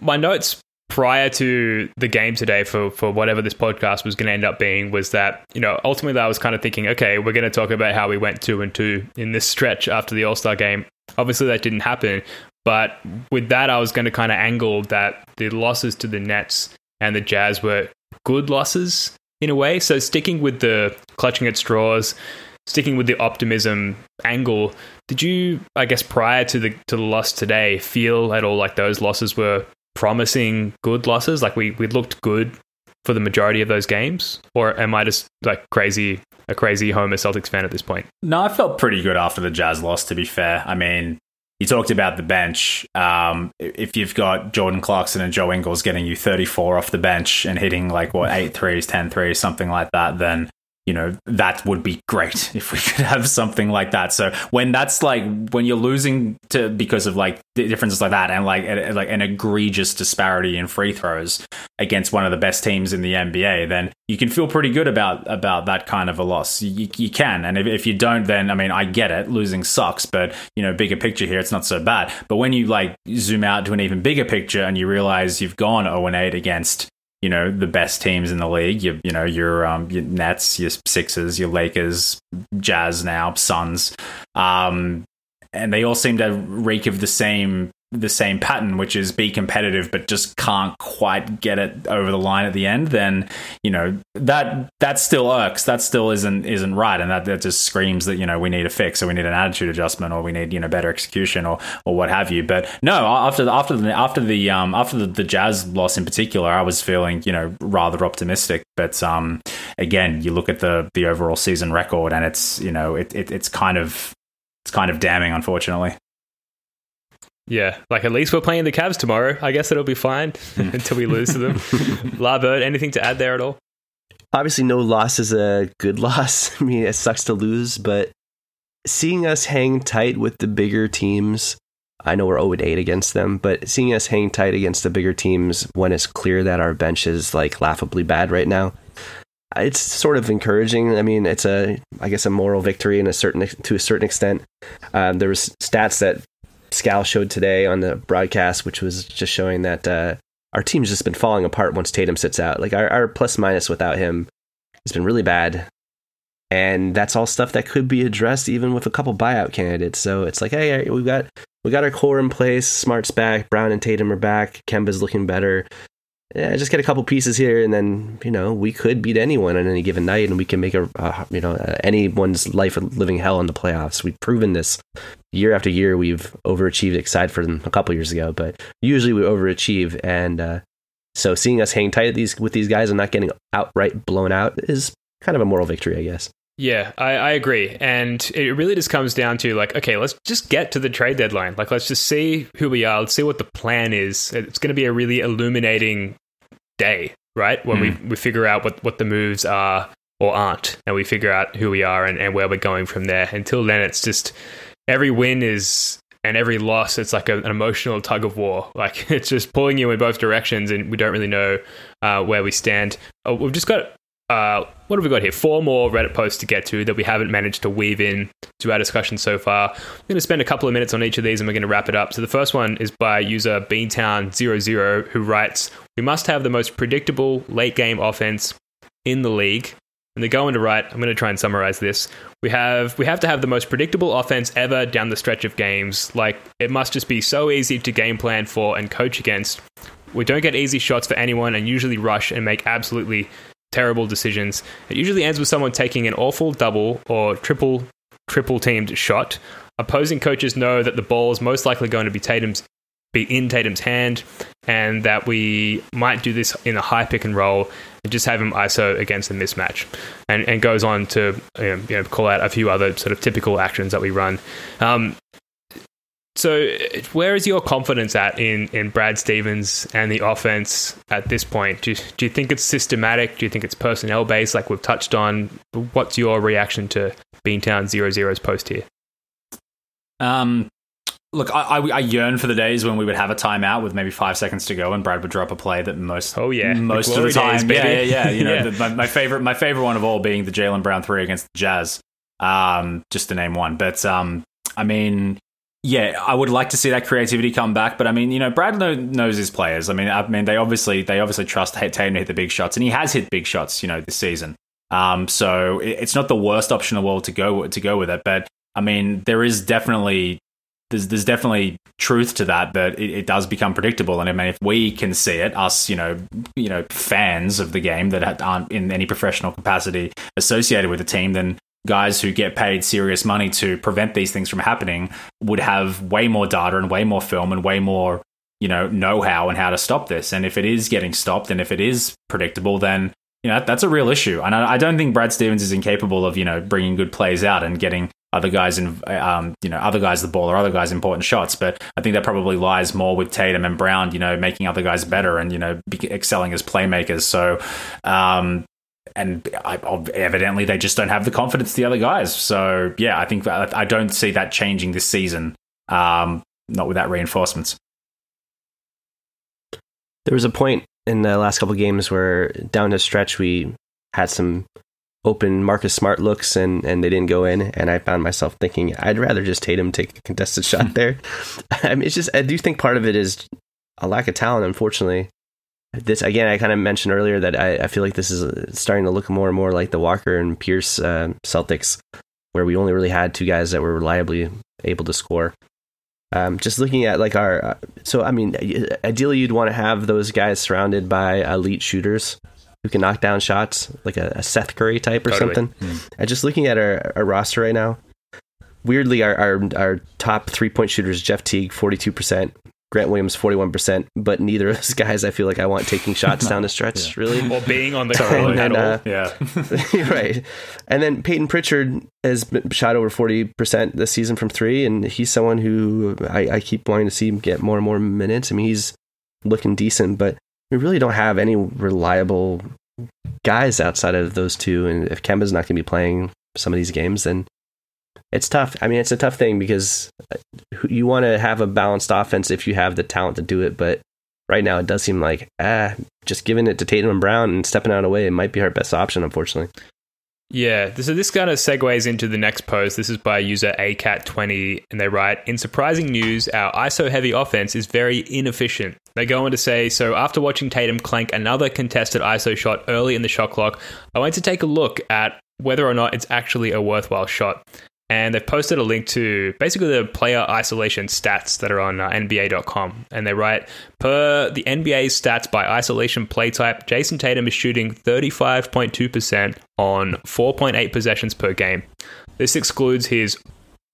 my notes prior to the game today for for whatever this podcast was going to end up being was that you know ultimately I was kind of thinking okay we're going to talk about how we went two and two in this stretch after the All Star game. Obviously that didn't happen but with that I was going to kind of angle that the losses to the Nets and the Jazz were good losses in a way. So sticking with the clutching at straws sticking with the optimism angle did you I guess prior to the to the loss today feel at all like those losses were promising good losses? Like we we looked good for the majority of those games, or am I just like crazy a crazy Homer Celtics fan at this point? No, I felt pretty good after the Jazz loss. To be fair, I mean, you talked about the bench. Um, if you've got Jordan Clarkson and Joe Ingles getting you 34 off the bench and hitting like what eight threes, 10 threes, something like that, then you know that would be great (laughs) if we could have something like that. So when that's like when you're losing to because of like differences like that and like like an egregious disparity in free throws against one of the best teams in the NBA then you can feel pretty good about about that kind of a loss. You, you can. And if, if you don't then I mean I get it. Losing sucks but you know bigger picture here it's not so bad. But when you like zoom out to an even bigger picture and you realize you've gone 0 and 8 against you know the best teams in the league. You you know your um your Nets, your Sixers, your Lakers, Jazz now, Suns, um, and they all seem to reek of the same the same pattern, which is be competitive, but just can't quite get it over the line at the end, then you know that that still irks. That still isn't isn't right, and that, that just screams that you know we need a fix, or we need an attitude adjustment, or we need you know better execution, or or what have you. But no, after the, after the after the um after the, the Jazz loss in particular, I was feeling you know rather optimistic. But um again, you look at the the overall season record, and it's you know it, it it's kind of it's kind of damning, unfortunately. Yeah, like at least we're playing the Cavs tomorrow. I guess it'll be fine (laughs) until we lose to them. (laughs) Larbird, anything to add there at all? Obviously, no loss is a good (laughs) loss. I mean, it sucks to lose, but seeing us hang tight with the bigger teams, I know we're 0 8 against them, but seeing us hang tight against the bigger teams when it's clear that our bench is like laughably bad right now, it's sort of encouraging. I mean, it's a, I guess, a moral victory in a certain to a certain extent. Um, there was stats that Scal showed today on the broadcast, which was just showing that uh, our team's just been falling apart once Tatum sits out. Like our, our plus minus without him has been really bad. And that's all stuff that could be addressed even with a couple buyout candidates. So it's like, hey, we've got we got our core in place. Smart's back. Brown and Tatum are back. Kemba's looking better yeah, just get a couple pieces here, and then you know we could beat anyone on any given night, and we can make a uh, you know anyone's life a living hell in the playoffs. We've proven this year after year. We've overachieved, excited for a couple years ago, but usually we overachieve, and uh, so seeing us hang tight these with these guys and not getting outright blown out is kind of a moral victory, I guess. Yeah, I, I, agree. And it really just comes down to like, okay, let's just get to the trade deadline. Like, let's just see who we are. Let's see what the plan is. It's going to be a really illuminating day, right? When mm. we, hmm. we figure out what, what the moves are or aren't, and we figure out who we are and, and where we're going from there. Until then, it's just every win is and every loss it's like a, an emotional tug of war (laughs) like it's just pulling you in both directions and we don't really know uh, where we stand oh, we've just got uh, what have we got here? Four more Reddit posts to get to that we haven't managed to weave in to our discussion so far. I'm going to spend a couple of minutes on each of these and we're going to wrap it up. So the first one is by user Beantown00 who writes, We must have the most predictable late game offense in the league. And they go into right. I'm going to try and summarize this. We have we have to have the most predictable offense ever down the stretch of games. Like it must just be so easy to game plan for and coach against. We don't get easy shots for anyone and usually rush and make absolutely terrible decisions. It usually ends with someone taking an awful double or triple triple teamed shot. Opposing coaches know that the ball is most likely going to be Tatum's be in Tatum's hand, and that we might do this in a high pick and roll and just have him ISO against the mismatch, and and goes on to you know, call out a few other sort of typical actions that we run. Um, so, where is your confidence at in, in Brad Stevens and the offense at this point? Do you, do you think it's systematic? Do you think it's personnel based, like we've touched on? What's your reaction to Beantown 00's post here? Um, look, I, I, I, yearn for the days when we would have a timeout with maybe five seconds to go, and Brad would drop a play that most oh yeah most the of the time days, yeah yeah yeah you (laughs) know yeah. The, my, my, favorite my favorite one of all being the Jaylen Brown three against the Jazz, um, just to name one. But um, I mean yeah, I would like to see that creativity come back, but I mean, you know, Brad knows his players. I mean, I mean, they obviously they obviously trust Tatum to hit the big shots, and he has hit big shots, you know, this season. Um, so it's not the worst option in the world to go to go with it, but I mean, there is definitely there's there's definitely truth to that that it, it, does become predictable, and I mean, if we can see it, us, you know, you know, fans of the game that aren't in any professional capacity associated with the team, then guys who get paid serious money to prevent these things from happening would have way more data and way more film and way more you know know-how and how to stop this. And if it is getting stopped and if it is predictable then you know that's a real issue. And i, don't think brad stevens is incapable of you know bringing good plays out and getting other guys in um, you know other guys the ball or other guys important shots but i think that probably lies more with tatum and brown you know making other guys better and you know excelling as playmakers so um, and I, evidently they just don't have the confidence the other guys. So yeah, I think I, don't see that changing this season. Um, not without reinforcements. There was a point in the last couple games where down the stretch we had some open Marcus Smart looks and and they didn't go in, and I found myself thinking I'd rather just Tatum take a contested shot (laughs) there. (laughs) I mean, it's just I do think part of it is a lack of talent, unfortunately. This again, I kind of mentioned earlier that I, I feel like this is starting to look more and more like the Walker and Pierce uh, Celtics, where we only really had two guys that were reliably able to score. Um, just looking at like our, uh, so I mean, ideally you'd want to have those guys surrounded by elite shooters who can knock down shots, like a, a Seth Curry type or Totally. something. And just looking at our, our roster right now, weirdly, our our, our top three point shooters, Jeff Teague, forty two percent. Grant Williams, forty-one percent, but neither of those (laughs) guys, I feel like I want taking shots (laughs) down the stretch. Really, Or being on the Sorry, court and at all. uh, Yeah, (laughs) right. And then Payton Pritchard has been shot over 40% this season from three, and he's someone who I, I keep wanting to see him get more and more minutes. I mean, he's looking decent, but we really don't have any reliable guys outside of those two. And if Kemba's not going to be playing some of these games, then it's tough. I mean, it's a tough thing because uh, you want to have a balanced offense if you have the talent to do it, but right now it does seem like ah, just giving it to Tatum and Brown and stepping out of away it might be our best option, unfortunately. Yeah, so this kind of segues into the next post. This is by user ACAT20, and they write In surprising news, our ISO heavy offense is very inefficient. They go on to say So, after watching Tatum clank another contested ISO shot early in the shot clock, I went to take a look at whether or not it's actually a worthwhile shot. And they've posted a link to basically the player isolation stats that are on uh, NBA.com. And they write Per the NBA's stats by isolation play type, Jayson Tatum is shooting 35.2% on 4.8 possessions per game. This excludes his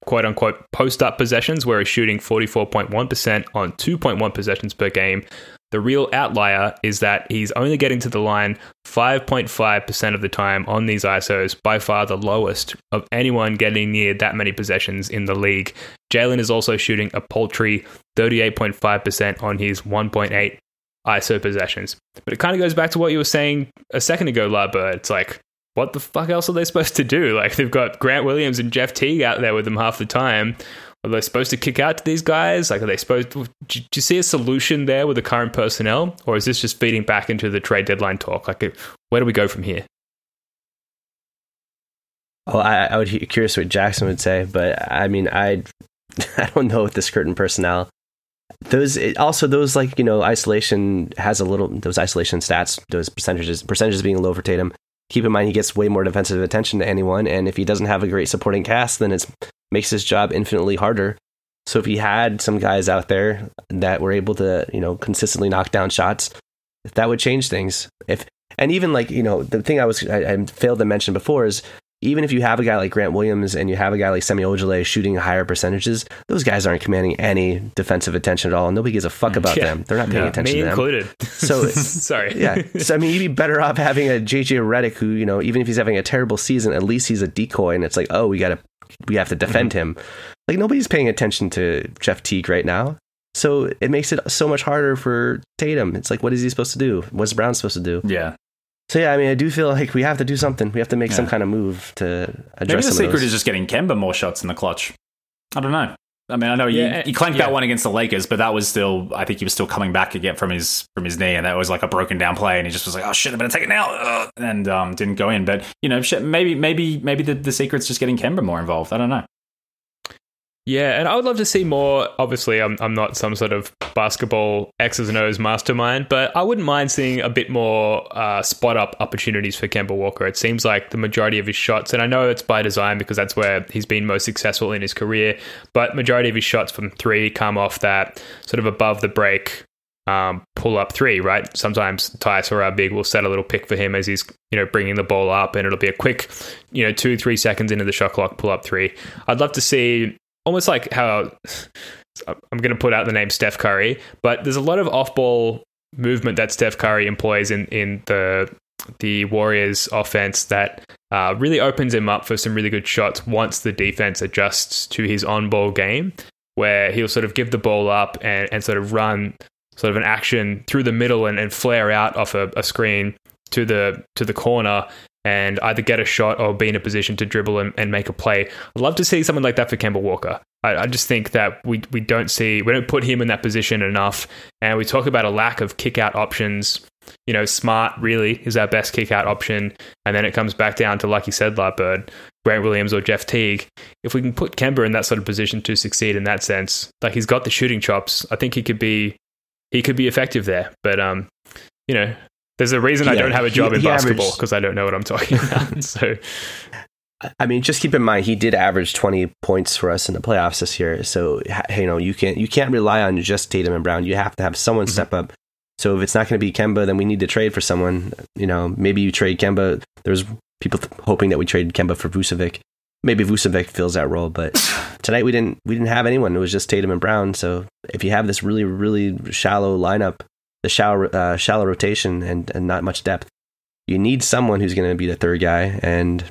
quote unquote post up possessions, where he's shooting 44.1% on 2.1 possessions per game. The real outlier is that he's only getting to the line 5.5% of the time on these ISOs, by far the lowest of anyone getting near that many possessions in the league. Jaylen is also shooting a paltry 38.5% on his 1.8 ISO possessions. But it kind of goes back to what you were saying a second ago, Labba. It's like, what the fuck else are they supposed to do? Like, they've got Grant Williams and Jeff Teague out there with them half the time. Are they supposed to kick out to these guys? Like, are they supposed to, do you see a solution there with the current personnel? Or is this just feeding back into the trade deadline talk? Like, uh, where do we go from here? Oh, I, I would be curious what Jackson would say, but I mean, I (laughs) I don't know with this curtain personnel. Those it, also those like you know isolation has a little those isolation stats those percentages percentages being low for Tatum. Keep in mind he gets way more defensive attention to anyone, and if he doesn't have a great supporting cast, then it makes his job infinitely harder. So if he had some guys out there that were able to you know consistently knock down shots, that would change things. If and even like you know the thing I was I, I failed to mention before is even if you have a guy like Grant Williams and you have a guy like Semi Ojeleye shooting higher percentages, those guys aren't commanding any defensive attention at all. Nobody gives a fuck about Yeah. them. They're not paying Yeah. attention Me to them. included. So (laughs) sorry. yeah. So I mean, you'd be better off having a JJ Redick who, you know, even if he's having a terrible season, at least he's a decoy, and it's like, oh, we gotta, we have to defend mm-hmm. him. Like nobody's paying attention to Jeff Teague right now. So it makes it so much harder for Tatum. It's like, what is he supposed to do? What's Brown supposed to do? yeah. So yeah, I mean, I do feel like we have to do something. We have to make some kind of move to address Maybe the secret is just getting Kemba more shots in the clutch. I don't know. I mean, I know you, Yeah, you clanked yeah. that one against the Lakers, but that was still, I think he was still coming back again from his from his knee, and that was like a broken down play, and he just was like, "Oh shit, I'm gonna take it now," Ugh, and um, didn't go in. But you know, shit, maybe maybe maybe the, the secret's just getting Kemba more involved. I don't know. Yeah, and I would love to see more. Obviously, I'm, I'm not some sort of basketball X's and O's mastermind, but I wouldn't mind seeing a bit more uh, spot up opportunities for Kemba Walker. It seems like the majority of his shots, and I know it's by design because that's where he's been most successful in his career, but majority of his shots from three come off that sort of above the break um, pull up three, right? Sometimes Theis or our big will set a little pick for him as he's, you know, bringing the ball up and it'll be a quick, you know, two, three seconds into the shot clock, pull up three. I'd love to see almost like how (laughs) I'm going to put out the name Steph Curry, but there's a lot of off ball movement that Steph Curry employs in, in the the Warriors offense that uh, really opens him up for some really good shots once the defense adjusts to his on ball game, where he'll sort of give the ball up and, and sort of run sort of an action through the middle and, and flare out off a, a screen to the to the corner and either get a shot or be in a position to dribble and, and make a play. I'd love to see someone like that for Kemba Walker. I, I, just think that we we don't see we don't put him in that position enough, and we talk about a lack of kick out options. You know, Smart really is our best kick out option, and then it comes back down to like you said, Bird, Grant Williams or Jeff Teague. If we can put Kemba in that sort of position to succeed in that sense, like he's got the shooting chops, I think he could be he could be effective there. But um, you know, there's a reason yeah, I don't have a job he, in he basketball because I don't know what I'm talking (laughs) about. so I mean, just keep in mind he did average 20 points for us in the playoffs this year. So you know you can't you can't rely on just Tatum and Brown. You have to have someone mm-hmm. step up. So if it's not going to be Kemba, then we need to trade for someone. You know, maybe you trade Kemba. There's people th- hoping that we trade Kemba for Vucevic. Maybe Vucevic fills that role, but (sighs) tonight we didn't we didn't have anyone. It was just Tatum and Brown. So if you have this really really shallow lineup, the shallow uh, shallow rotation and and not much depth, you need someone who's going to be the third guy, and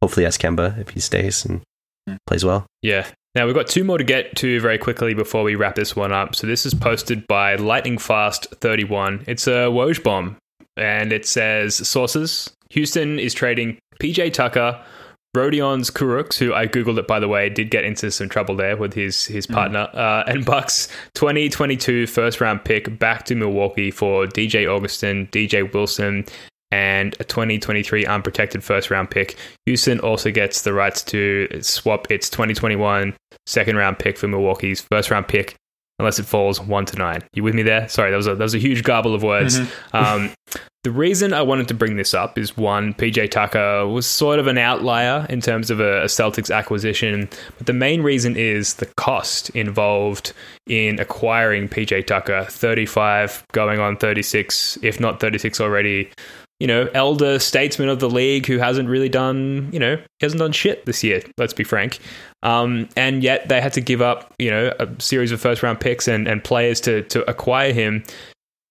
hopefully that's Kemba if he stays and hmm. plays well. Yeah. Now we've got two more to get to very quickly before we wrap this one up. So this is posted by Lightning Fast 31. It's a Woj bomb, and it says sources: Houston is trading PJ Tucker. Rodions Kurucs, who I googled it by the way, did get into some trouble there with his his hmm. partner, mm. uh, and Bucks 2022 first round pick back to Milwaukee for DJ Augustin, DJ Wilson, and a 2023 unprotected first round pick. Houston also gets the rights to swap its 2021 second round pick for Milwaukee's first round pick, unless it falls one to nine. You with me there? Sorry, that was a, that was a huge garble of words. Mm-hmm. Um, the reason I wanted to bring this up is one, PJ Tucker was sort of an outlier in terms of a, a Celtics acquisition, but the main reason is the cost involved in acquiring PJ Tucker 35 going on 36, if not 36 already you know, elder statesman of the league who hasn't really done, you know, hasn't done shit this year, let's be frank. Um, and yet they had to give up, you know, a series of first round picks and, and players to, to acquire him.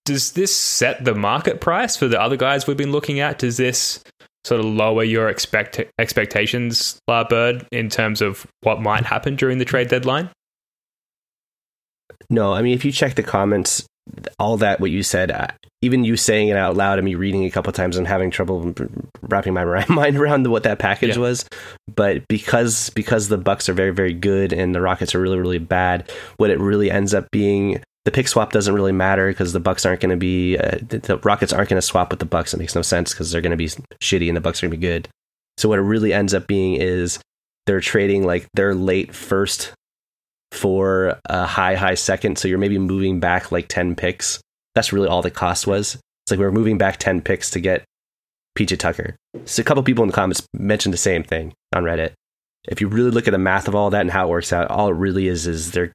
Does this set the market price for the other guys we've been looking at? Does this sort of lower your expect expectations, Larbird, in terms of what might happen during the trade deadline? No, I mean, if you check the comments, all that what you said, even you saying it out loud and me reading it a couple times and having trouble wrapping my (laughs) mind around what that package yeah. was. But because because the Bucks are very very good and the Rockets are really really bad, what it really ends up being. The pick swap doesn't really matter because the Bucks aren't going to be uh, the Rockets aren't going to swap with the Bucks. It makes no sense because they're going to be shitty and the Bucks are going to be good. So what it really ends up being is they're trading like their late first for a high, high second. So you're maybe moving back like 10 picks. That's really all the cost was. It's like we are moving back 10 picks to get PJ Tucker. So a couple people in the comments mentioned the same thing on Reddit. If you really look at the math of all that and how it works out, all it really is is they're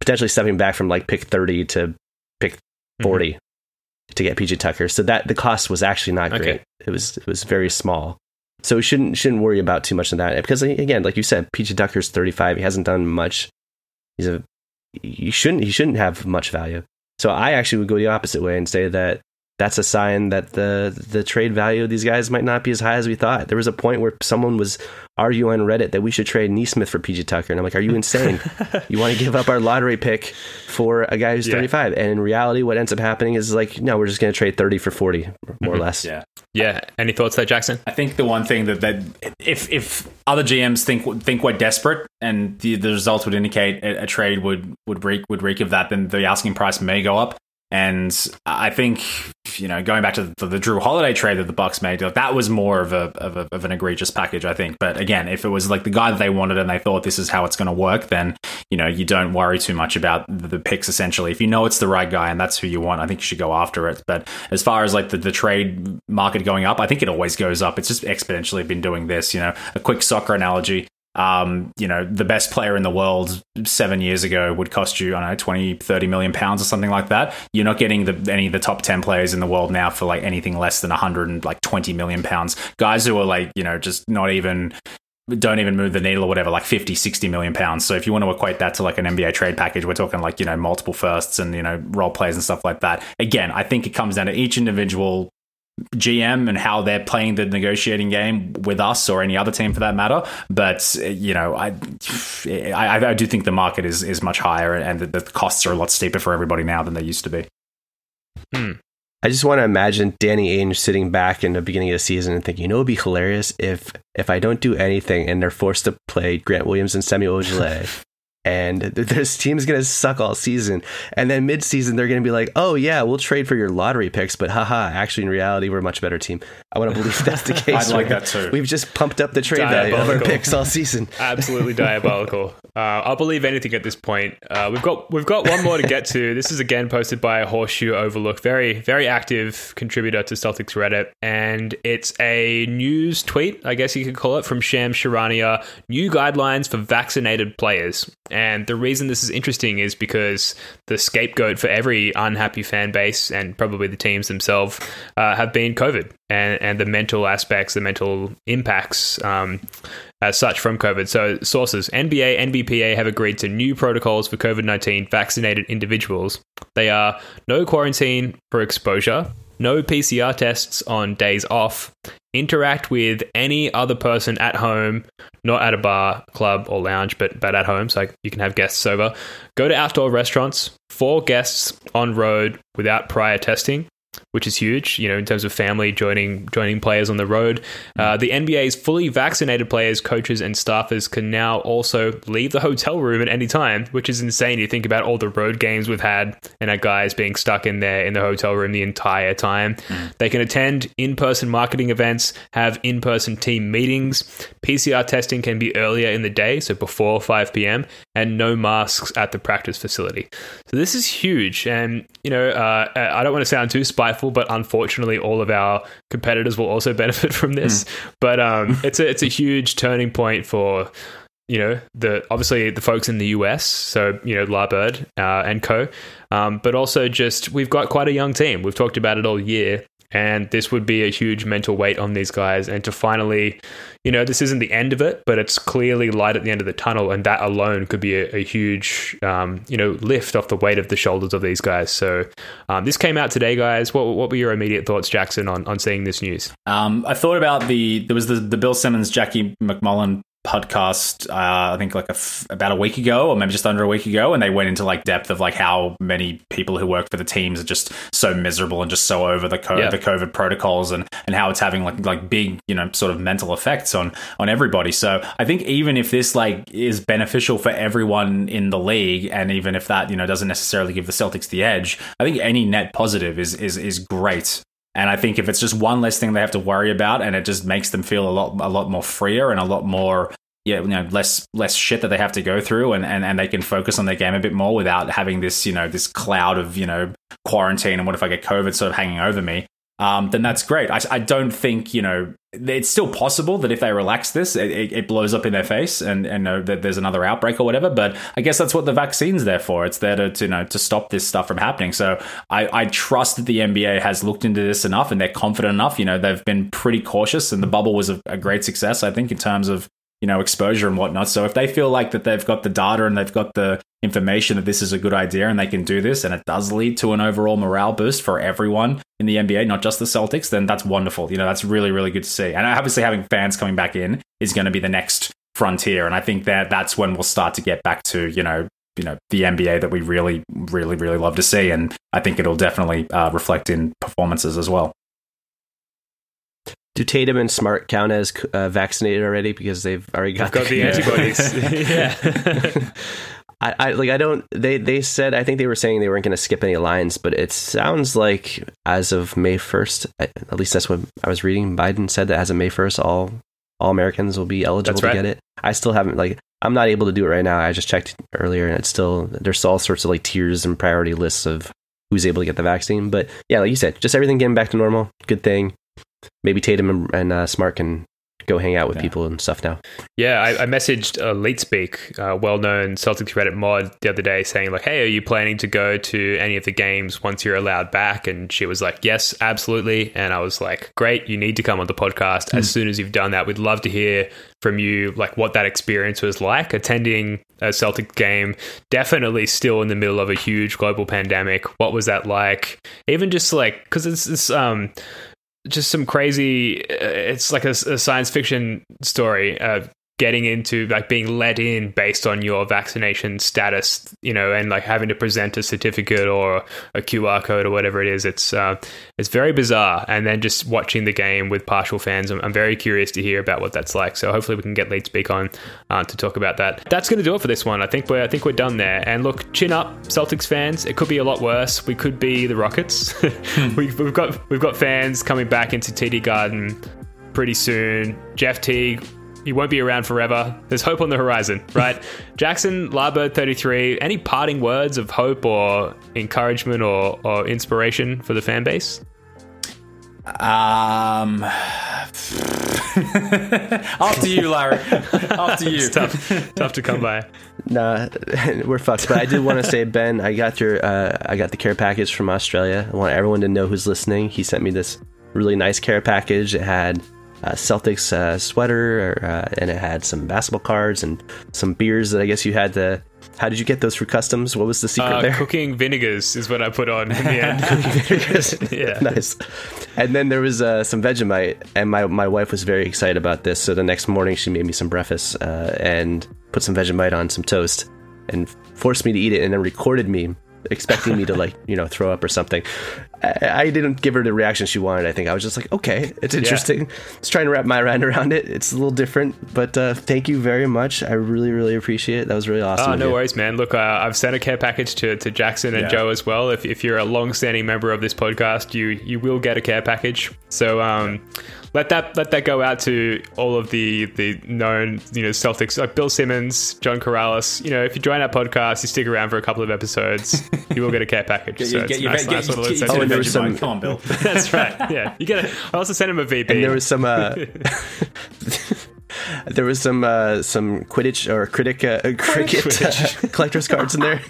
potentially stepping back from like pick 30 to pick 40 mm-hmm. to get PJ Tucker. So that the cost was actually not great. Okay. It was it was very small. So we shouldn't shouldn't worry about too much of that because again, like you said, PJ Tucker's 35. He hasn't done much he's a he shouldn't he shouldn't have much value. So I actually would go the opposite way and say that that's a sign that the the trade value of these guys might not be as high as we thought. There was a point where someone was arguing on Reddit that we should trade Nesmith for PJ Tucker, and I'm like, are you insane? you want to give up our lottery pick for a guy who's yeah. 35? And in reality, what ends up happening is like, no, we're just going to trade 30 for 40, more mm-hmm. or less. Yeah, yeah. Any thoughts there, Jackson? I think the one thing that that if if other GMs think think we're desperate and the, the results would indicate a, a trade would would reek would reek of that, then the asking price may go up. And I think you know, going back to the, the Jrue Holiday trade that the Bucks made, that was more of a, of a, of an egregious package, I think. But again, if it was like the guy that they wanted and they thought this is how it's going to work, then you know you don't worry too much about the, the, picks. Essentially, if you know it's the right guy and that's who you want, I think you should go after it. But as far as like the, the trade market going up, I think it always goes up. It's just exponentially been doing this. You know, a quick soccer analogy um, you know, the best player in the world seven years ago would cost you, I don't know, 20, 30 million pounds or something like that. You're not getting the, any of the top 10 players in the world now for like anything less than 120 million pounds. Guys who are like, you know, just not even don't even move the needle or whatever, like 50, 60 million pounds. So if you want to equate that to like an NBA trade package, we're talking like, you know, multiple firsts and, you know, role players and stuff like that. Again, I think it comes down to each individual GM and how they're playing the negotiating game with us or any other team for that matter. But you know, I I, I do think the market is is much higher and the, the, costs are a lot steeper for everybody now than they used to be. Hmm. I just want to imagine Danny Ainge sitting back in the beginning of the season and thinking, you know, it'd be hilarious if if I don't do anything and they're forced to play Grant Williams and Samuel Ojeleye (laughs) and (laughs) this team's going to suck all season. And then mid-season, they're going to be like, "Oh yeah, we'll trade for your lottery picks, but haha, actually in reality, we're a much better team." I want to believe that's the (laughs) case. I'd like that too. We've just pumped up the trade value of our picks all season. (laughs) Absolutely diabolical. Uh, I'll believe anything at this point. Uh, we've got we've got one more to get to. This is again posted by Horseshoe Overlook, very very active contributor to Celtics Reddit, and it's a news tweet, I guess you could call it, from Shams Charania. New guidelines for vaccinated players, and the reason this is interesting is because the scapegoat for every unhappy fan base and probably the teams themselves uh, have been COVID and and the mental aspects, the mental impacts. Um, as such from COVID. So, sources NBA, NBPA have agreed to new protocols for COVID 19 vaccinated individuals. They are no quarantine for exposure, no PCR tests on days off, interact with any other person at home, not at a bar, club, or lounge, but, but at home, so you can have guests over. Go to outdoor restaurants, four guests on road without prior testing which is huge, you know, in terms of family joining joining players on the road. Uh, the NBA's fully vaccinated players, coaches, and staffers can now also leave the hotel room at any time, which is insane. You think about all the road games we've had and our guys being stuck in there in the hotel room the entire time. They can attend in-person marketing events, have in-person team meetings. PCR testing can be earlier in the day, so before 5 p.m., and no masks at the practice facility. So this is huge, and you know, uh, I don't want to sound too spiteful, but unfortunately, all of our competitors will also (laughs) benefit from this. But um, it's a it's a huge turning point for you know the obviously the folks in the US, so you know Larbird uh, and co, um, but also just we've got quite a young team. We've talked about it all year. And this would be a huge mental weight on these guys. And to finally, you know, this isn't the end of it, but it's clearly light at the end of the tunnel. And that alone could be a, a huge, um, you know, lift off the weight of the shoulders of these guys. So um, this came out today, guys. What, what were your immediate thoughts, Jackson, on, on seeing this news? Um, I thought about the there was the, the Bill Simmons Jackie MacMullan podcast uh, I think like a f- about a week ago or maybe just under a week ago and they went into like depth of like how many people who work for the teams are just so miserable and just so over the co- Yeah. the COVID protocols and and how it's having like like big you know sort of mental effects on on everybody so I think even if this like is beneficial for everyone in the league and even if that you know doesn't necessarily give the Celtics the edge I think any net positive is is is great and I think if it's just one less thing they have to worry about, and it just makes them feel a lot a lot more freer and a lot more yeah, you know, less less shit that they have to go through, and, and and they can focus on their game a bit more without having this you know this cloud of you know quarantine and what if I get COVID sort of hanging over me. Um, then that's great. I, I don't think you know it's still possible that if they relax this, it, it- blows up in their face and and that there's another outbreak or whatever. But I guess that's what the vaccine's there for. It's there to, to you know to stop this stuff from happening. So I, I trust that the NBA has looked into this enough and they're confident enough. You know they've been pretty cautious, and the bubble was a, a great success. I think in terms of you know exposure and whatnot. So if they feel like that they've got the data and they've got the information that this is a good idea and they can do this and it does lead to an overall morale boost for everyone in the NBA, not just the Celtics, then that's wonderful. You know, that's really really good to see. And obviously having fans coming back in is going to be the next frontier and I think that that's when we'll start to get back to, you know, you know the NBA that we really, really, really love to see, and I think it'll definitely uh, reflect in performances as well. Do Tatum and Smart count as uh, vaccinated already because they've already got, Got the (laughs) antibodies. yeah. (laughs) I, I like I don't they they said I think they were saying they weren't going to skip any lines, but it sounds like as of May first, at least that's what I was reading. Biden said that as of May first, all all Americans will be eligible That's to right. get it. I still haven't like I'm not able to do it right now. I just checked earlier, and it's still there's all sorts of like tiers and priority lists of who's able to get the vaccine. But yeah, like you said, just everything getting back to normal. Good thing. Maybe Tatum and, and uh, Smart can go hang out with Yeah. people and stuff now. Yeah, I, I messaged uh, LeetSpeak, a well-known Celtics Reddit mod, the other day, saying like, "Hey, are you planning to go to any of the games once you're allowed back?" And she was like, "Yes, absolutely." And I was like, "Great, you need to come on the podcast as soon as you've done that. We'd love to hear from you, like what that experience was like attending a Celtic game. Definitely still in the middle of a huge global pandemic. What was that like? Even just like because it's this um." Just some crazy. Uh, it's like a, a science fiction story. Uh, getting into like being let in based on your vaccination status, you know, and like having to present a certificate or a QR code or whatever it is. It's uh, it's very bizarre. And then just watching the game with partial fans, I'm, I'm very curious to hear about what that's like. So hopefully we can get Lead Speak on uh, to talk about that. That's going to do it for this one. I think we're I think we're done there. And look, chin up, Celtics fans. It could be a lot worse. We could be the Rockets. (laughs) we've, we've got we've got fans coming back into TD Garden pretty soon. Jeff Teague he won't be around forever. There's hope on the horizon, (laughs) right? Jackson, Larbird 33, any parting words of hope or encouragement or, or inspiration for the fan base? Um, (laughs) after you, Larry. (laughs) After you. It's tough, tough to come by. Nah, we're fucked. But I did want to say, Ben, I got your, uh, I got the care package from Australia. I want everyone to know who's listening. He sent me this really nice care package. It had a Celtics uh, sweater, uh, and it had some basketball cards and some beers that I guess you had to. How did you get those for customs? What was the secret Uh, there? cooking vinegars is what I put on in the end. (laughs) (laughs) Yeah. (laughs) nice. And then there was uh, some Vegemite, and my my wife was very excited about this. So the next morning, she made me some breakfast uh, and put some Vegemite on some toast, and forced me to eat it, and then recorded me expecting me to like you know throw up or something. I, I didn't give her the reaction she wanted. I think I was just like, okay, it's interesting. Just trying to wrap my mind around it. It's a little different, but uh, thank you very much. I really really appreciate it. That was really awesome. Oh, no you. worries, man. Look, uh, I've sent a care package to, to Jackson and Yeah. Joe as well. If, if you're a long-standing member of this podcast, you you will get a care package. So um, let that let that go out to all of the the known you know Celtics, like Bill Simmons, John Corrales. You know, if you join our podcast, you stick around for a couple of episodes, you will get a care package. (laughs) Get, so you, it's get, your, nice, get, nice get, little get, incentive. Oh, and there was some- Come on, Bill. (laughs) That's right. Yeah, you get. A, I also sent him a VP. and there was some uh, (laughs) (laughs) there was some uh, some Quidditch or critic uh, cricket uh, (laughs) collector's cards in there. (laughs)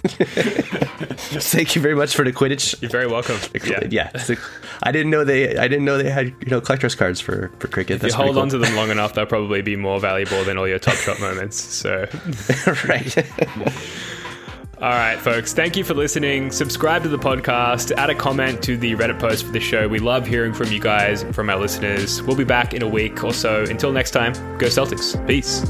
Thank you very much for the Quidditch. You're very welcome. Yeah. Yeah, so I didn't know they I didn't know they had you know collector's cards for for cricket. If That's you hold pretty on to them long enough, they'll probably be more valuable than all your top shot moments. So. cool. right. All right, folks. Thank you for listening. Subscribe to the podcast. Add a comment to the Reddit post for the show. We love hearing from you guys from our listeners. We'll be back in a week or so. Until next time, go Celtics. Peace.